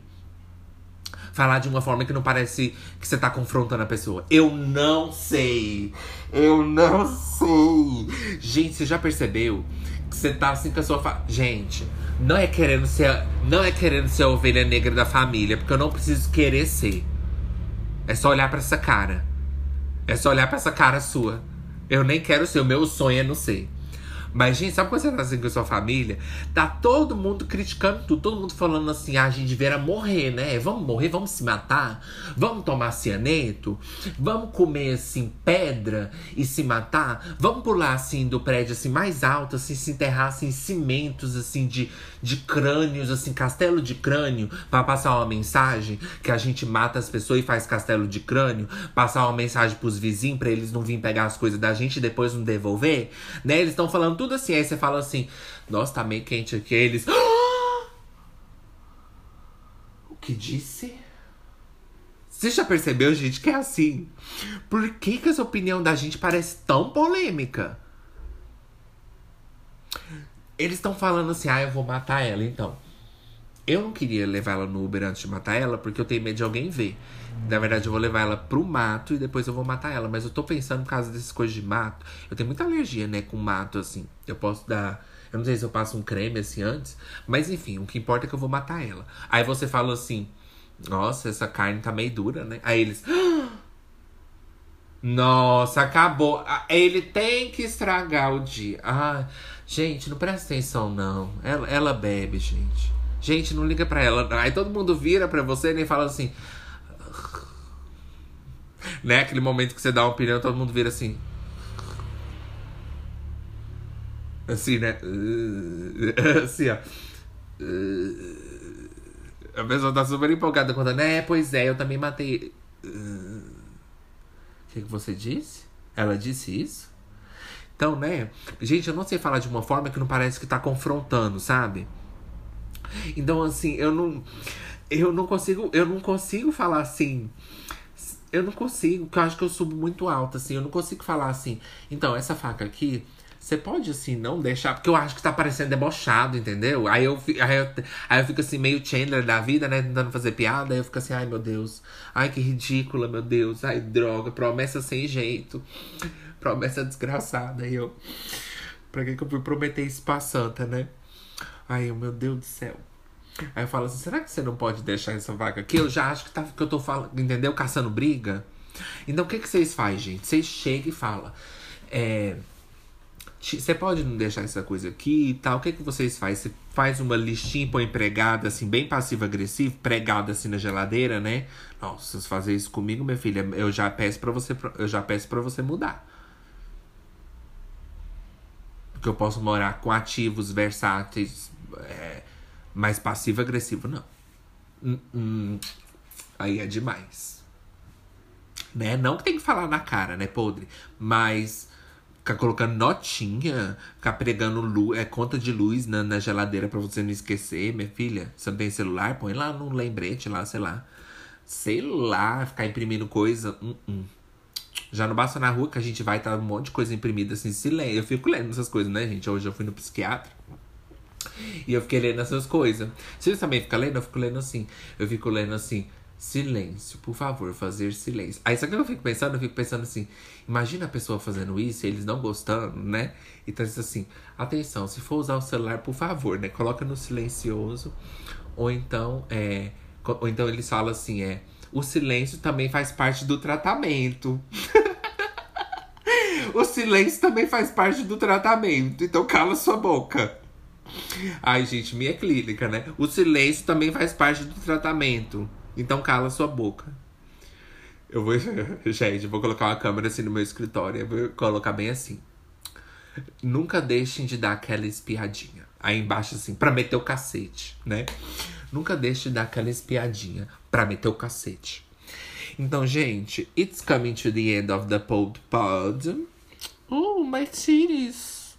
falar de uma forma que não parece que você tá confrontando a pessoa. Eu não sei. Eu não sei. Gente, você já percebeu que você tá assim com a sua fa... Gente, não é querendo ser, não é querendo ser a ovelha negra da família, porque eu não preciso querer ser. É só olhar para essa cara. É só olhar para essa cara sua. Eu nem quero ser, o meu sonho é não ser. Mas, gente, sabe quando você tá assim com a sua família? Tá todo mundo criticando tudo, todo mundo falando assim, ah, a gente deveria morrer, né? Vamos morrer, vamos se matar, vamos tomar cianeto, vamos comer assim pedra e se matar, vamos pular assim do prédio assim mais alto, assim, se enterrar assim, em cimentos assim de, de crânios, assim, castelo de crânio, para passar uma mensagem que a gente mata as pessoas e faz castelo de crânio, passar uma mensagem pros vizinhos para eles não virem pegar as coisas da gente e depois não devolver, né? Eles estão falando tudo assim. Aí você fala assim: Nossa, tá meio quente aqui. Eles. O que disse? Você já percebeu, gente, que é assim? Por que, que essa opinião da gente parece tão polêmica? Eles estão falando assim: Ah, eu vou matar ela então. Eu não queria levar ela no Uber antes de matar ela, porque eu tenho medo de alguém ver. Na verdade, eu vou levar ela pro mato e depois eu vou matar ela. Mas eu tô pensando, por causa dessas coisas de mato, eu tenho muita alergia, né, com mato, assim. Eu posso dar. Eu não sei se eu passo um creme assim antes. Mas enfim, o que importa é que eu vou matar ela. Aí você fala assim: Nossa, essa carne tá meio dura, né? Aí eles. Nossa, acabou. Ele tem que estragar o dia. Ah, gente, não presta atenção, não. Ela, ela bebe, gente. Gente, não liga pra ela. Aí todo mundo vira pra você e fala assim. Né? Aquele momento que você dá uma opinião, todo mundo vira assim. Assim, né? (laughs) Assim, ó. A pessoa tá super empolgada contando. É, pois é, eu também matei. O que, que você disse? Ela disse isso? Então, né? Gente, eu não sei falar de uma forma que não parece que tá confrontando, sabe? Então, assim, eu não. Eu não consigo. Eu não consigo falar assim. Eu não consigo, porque eu acho que eu subo muito alto, assim. Eu não consigo falar assim. Então, essa faca aqui. Você pode, assim, não deixar. Porque eu acho que tá parecendo debochado, entendeu? Aí eu, aí eu, aí eu fico assim, meio Chandler da vida, né? Tentando fazer piada. Aí eu fico assim, ai meu Deus. Ai que ridícula, meu Deus. Ai, droga. Promessa sem jeito. Promessa desgraçada. Aí eu. Pra que, que eu fui prometer isso pra santa, né? Ai, meu Deus do céu. Aí eu falo assim, será que você não pode deixar essa vaga aqui? Eu já acho que, tá, que eu tô falando, entendeu? Caçando briga. Então o que, que vocês fazem, gente? Vocês chegam e falam. É, você pode não deixar essa coisa aqui e tal. O que, que vocês fazem? Você faz uma listinha põe empregada, assim, bem passivo-agressivo, pregada assim na geladeira, né? Nossa, se fazer isso comigo, minha filha, eu já peço para você, eu já peço para você mudar. Porque eu posso morar com ativos versáteis, é, mais passivo-agressivo, não. Hum, hum, aí é demais. Né? Não que tem que falar na cara, né, podre? Mas ficar colocando notinha, ficar pregando luz, é, conta de luz na, na geladeira para você não esquecer, minha filha. Você não tem celular? Põe lá no lembrete, lá, sei lá. Sei lá, ficar imprimindo coisa. Hum, hum. Já não basta na rua que a gente vai tá um monte de coisa imprimida assim, silêncio. Eu fico lendo essas coisas, né, gente? Hoje eu fui no psiquiatra. E eu fiquei lendo essas coisas. Vocês também ficam lendo? Eu fico lendo assim. Eu fico lendo assim. Silêncio, por favor, fazer silêncio. Aí sabe o que eu fico pensando? Eu fico pensando assim: imagina a pessoa fazendo isso e eles não gostando, né? Então diz assim: atenção, se for usar o celular, por favor, né? Coloca no silencioso. Ou então, é, Ou então eles falam assim, é. O silêncio também faz parte do tratamento. (laughs) o silêncio também faz parte do tratamento. Então cala sua boca. Ai, gente, minha clínica, né? O silêncio também faz parte do tratamento. Então cala sua boca. Eu vou. (laughs) Gente, vou colocar uma câmera assim no meu escritório. Eu vou colocar bem assim. Nunca deixem de dar aquela espiadinha. Aí embaixo, assim, pra meter o cacete, né? Nunca deixe de dar aquela espiadinha pra meter o cacete. Então, gente, it's coming to the end of the pod pod. Oh, my titties.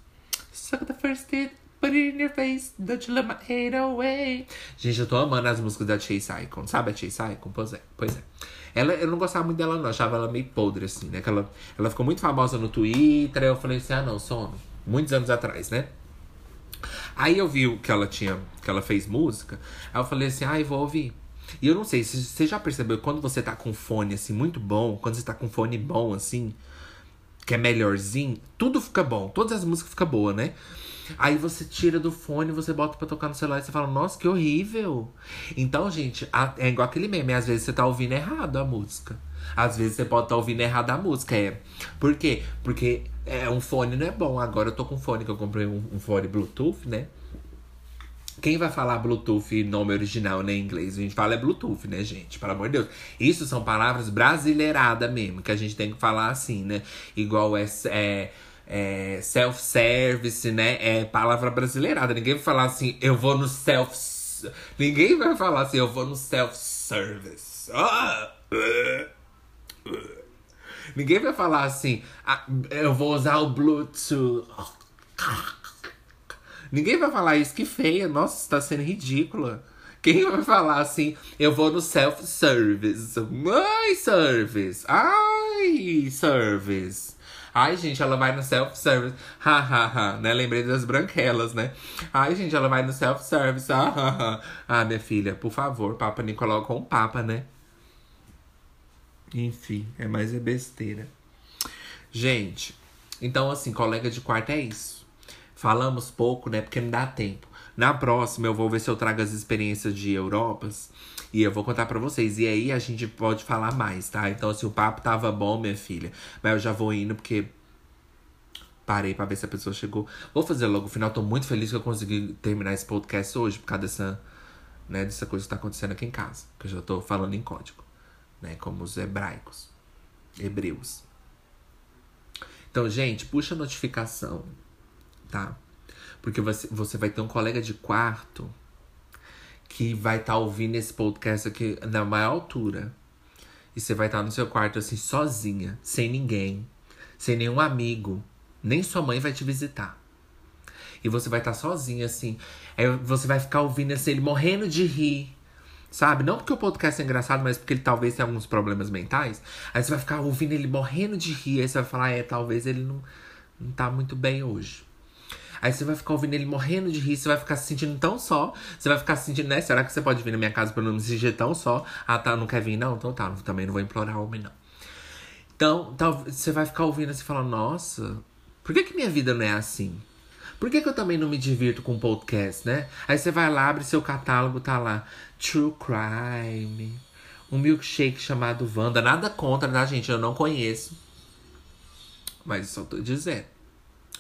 Suck the first tit, put it in your face, don't you let my hate away. Gente, eu tô amando as músicas da Chase Icon. Sabe a Chase Icon? Pois é, pois é. Ela, eu não gostava muito dela, não. Achava ela meio podre, assim, né? Que ela, ela ficou muito famosa no Twitter. Aí eu falei assim, ah, não, sono. Muitos anos atrás, né? Aí eu vi que ela tinha, que ela fez música. Aí eu falei assim, ai, ah, vou ouvir. E eu não sei, se você já percebeu quando você tá com fone assim muito bom, quando você tá com fone bom assim, que é melhorzinho, tudo fica bom, todas as músicas ficam boas, né? Aí você tira do fone, você bota pra tocar no celular e você fala, nossa, que horrível. Então, gente, é igual aquele meme, às vezes você tá ouvindo errado a música. Às vezes você pode estar tá ouvindo errado a música. É. Por quê? Porque é, um fone não é bom. Agora eu tô com fone que eu comprei um, um fone Bluetooth, né? Quem vai falar Bluetooth nome original nem inglês? A gente fala é Bluetooth, né, gente? Pelo amor de Deus. Isso são palavras brasileiradas mesmo, que a gente tem que falar assim, né? Igual é, é self-service, né? É palavra brasileirada. Ninguém vai falar assim, eu vou no self. Ninguém vai falar assim, eu vou no self-service. Ah! Ninguém vai falar assim, ah, eu vou usar o Bluetooth. Ninguém vai falar isso, que feia. Nossa, está sendo ridícula. Quem vai falar assim, eu vou no self-service. Ai, service. Ai, service. Ai, gente, ela vai no self-service. Ha, ha, ha. Né? Lembrei das branquelas, né? Ai, gente, ela vai no self-service. Ah, ha, ha. ah, minha filha, por favor, Papa Nicolau com o Papa, né? Enfim, é mais é besteira. Gente, então assim, colega de quarto é isso. Falamos pouco, né? Porque não dá tempo. Na próxima eu vou ver se eu trago as experiências de Europas e eu vou contar para vocês. E aí a gente pode falar mais, tá? Então, assim, o papo tava bom, minha filha, mas eu já vou indo porque parei para ver se a pessoa chegou. Vou fazer logo o final. Tô muito feliz que eu consegui terminar esse podcast hoje por causa dessa, né, dessa coisa que tá acontecendo aqui em casa, que eu já tô falando em código, né, como os hebraicos, hebreus. Então, gente, puxa a notificação tá? Porque você, você vai ter um colega de quarto que vai estar tá ouvindo esse podcast aqui na maior altura. E você vai estar tá no seu quarto assim, sozinha, sem ninguém, sem nenhum amigo. Nem sua mãe vai te visitar. E você vai estar tá sozinha, assim. Aí você vai ficar ouvindo assim, ele morrendo de rir. Sabe? Não porque o podcast é engraçado, mas porque ele talvez tenha alguns problemas mentais. Aí você vai ficar ouvindo ele morrendo de rir. Aí você vai falar, é, talvez ele não, não tá muito bem hoje. Aí você vai ficar ouvindo ele morrendo de rir, você vai ficar se sentindo tão só. Você vai ficar se sentindo, né? Será que você pode vir na minha casa pra não me sentir tão só? Ah, tá, não quer vir? Não, então tá, também não vou implorar homem, não. Então, tal, você vai ficar ouvindo assim e falar, nossa, por que, que minha vida não é assim? Por que, que eu também não me divirto com podcast, né? Aí você vai lá, abre seu catálogo, tá lá. True Crime. Um milkshake chamado Wanda. Nada contra, tá, gente? Eu não conheço. Mas só tô dizendo.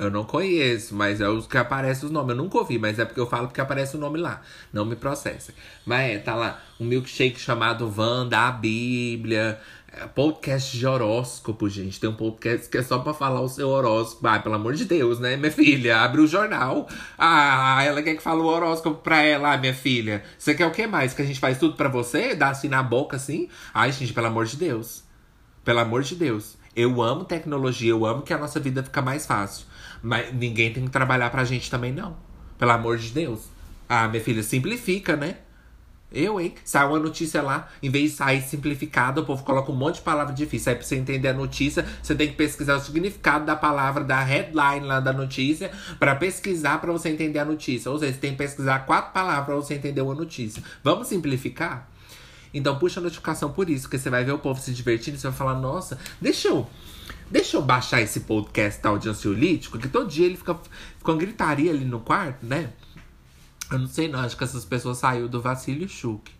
Eu não conheço, mas é os que aparecem os nomes. Eu nunca ouvi, mas é porque eu falo porque aparece o nome lá. Não me processa. Mas é, tá lá um milkshake chamado Wanda, a Bíblia. É, podcast de horóscopo, gente. Tem um podcast que é só pra falar o seu horóscopo. Ai, pelo amor de Deus, né, minha filha? Abre o jornal. Ah, ela quer que fale o horóscopo pra ela, minha filha. Você quer o que mais? Que a gente faz tudo pra você? Dá assim na boca, assim? Ai, gente, pelo amor de Deus. Pelo amor de Deus. Eu amo tecnologia, eu amo que a nossa vida fica mais fácil. Mas ninguém tem que trabalhar pra gente também, não. Pelo amor de Deus. Ah, minha filha, simplifica, né? Eu, hein? Sai uma notícia lá, em vez de sair simplificada, o povo coloca um monte de palavra difícil. Aí pra você entender a notícia, você tem que pesquisar o significado da palavra, da headline lá da notícia, para pesquisar para você entender a notícia. Ou seja, você tem que pesquisar quatro palavras pra você entender uma notícia. Vamos simplificar? Então puxa a notificação por isso, porque você vai ver o povo se divertindo você vai falar, nossa, deixa eu Deixa eu baixar esse podcast tal de ansiolítico, que todo dia ele fica, com gritaria ali no quarto, né? Eu não sei não, acho que essas pessoas saíram do Vacílio Chuque.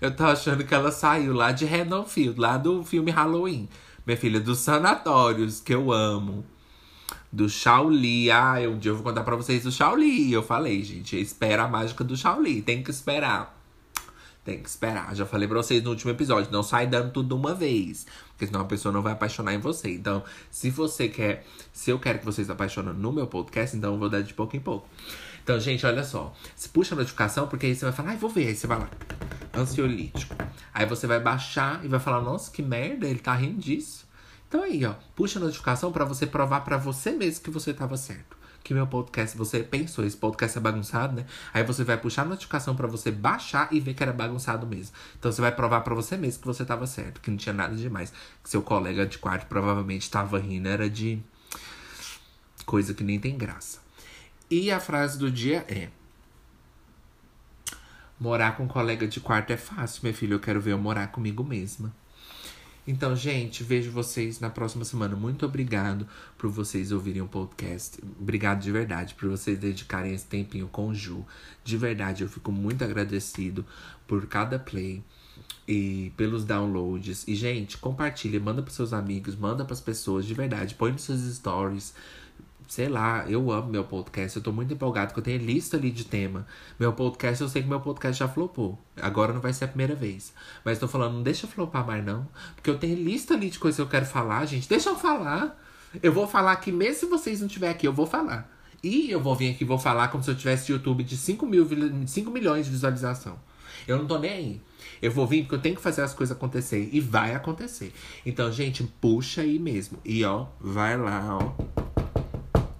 Eu tô achando que ela saiu lá de Redonfield, lá do filme Halloween. Minha filha, dos sanatórios, que eu amo. Do Shaoli. Ah, um dia eu vou contar pra vocês do Shaoli. Eu falei, gente, espera a mágica do Shaoli. Tem que esperar. Tem que esperar. Já falei pra vocês no último episódio. Não sai dando tudo de uma vez. Porque senão a pessoa não vai apaixonar em você. Então, se você quer. Se eu quero que vocês apaixonem no meu podcast, então eu vou dar de pouco em pouco. Então, gente, olha só. Se puxa a notificação, porque aí você vai falar, ai, vou ver. Aí você vai lá. Ansiolítico. Aí você vai baixar e vai falar, nossa, que merda, ele tá rindo disso. Então aí, ó, puxa a notificação para você provar para você mesmo que você tava certo. Que meu podcast, você pensou, esse podcast é bagunçado, né? Aí você vai puxar a notificação para você baixar e ver que era bagunçado mesmo. Então você vai provar para você mesmo que você tava certo, que não tinha nada demais. Que seu colega de quarto provavelmente tava rindo, era de coisa que nem tem graça. E a frase do dia é: Morar com um colega de quarto é fácil, meu filho. Eu quero ver eu morar comigo mesma. Então, gente, vejo vocês na próxima semana. Muito obrigado por vocês ouvirem o podcast. Obrigado de verdade por vocês dedicarem esse tempinho com o Ju. De verdade, eu fico muito agradecido por cada play e pelos downloads. E, gente, compartilha, manda para seus amigos, manda para as pessoas, de verdade. Põe nos seus stories sei lá, eu amo meu podcast, eu tô muito empolgado, porque eu tenho lista ali de tema. Meu podcast, eu sei que meu podcast já flopou. Agora não vai ser a primeira vez. Mas tô falando, não deixa flopar mais não. Porque eu tenho lista ali de coisas que eu quero falar, gente. Deixa eu falar. Eu vou falar aqui, mesmo se vocês não estiverem aqui, eu vou falar. E eu vou vir aqui e vou falar como se eu tivesse YouTube de 5, mil, 5 milhões de visualização. Eu não tô nem aí. Eu vou vir porque eu tenho que fazer as coisas acontecer. E vai acontecer. Então, gente, puxa aí mesmo. E ó, vai lá, ó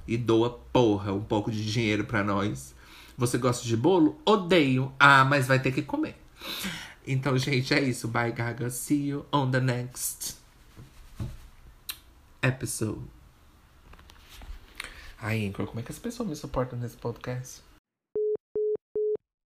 e doa, porra, um pouco de dinheiro para nós. Você gosta de bolo? Odeio. Ah, mas vai ter que comer. Então, gente, é isso. Bye, Gaga. See you on the next episode. Ai, Anchor, como é que as pessoas me suportam nesse podcast?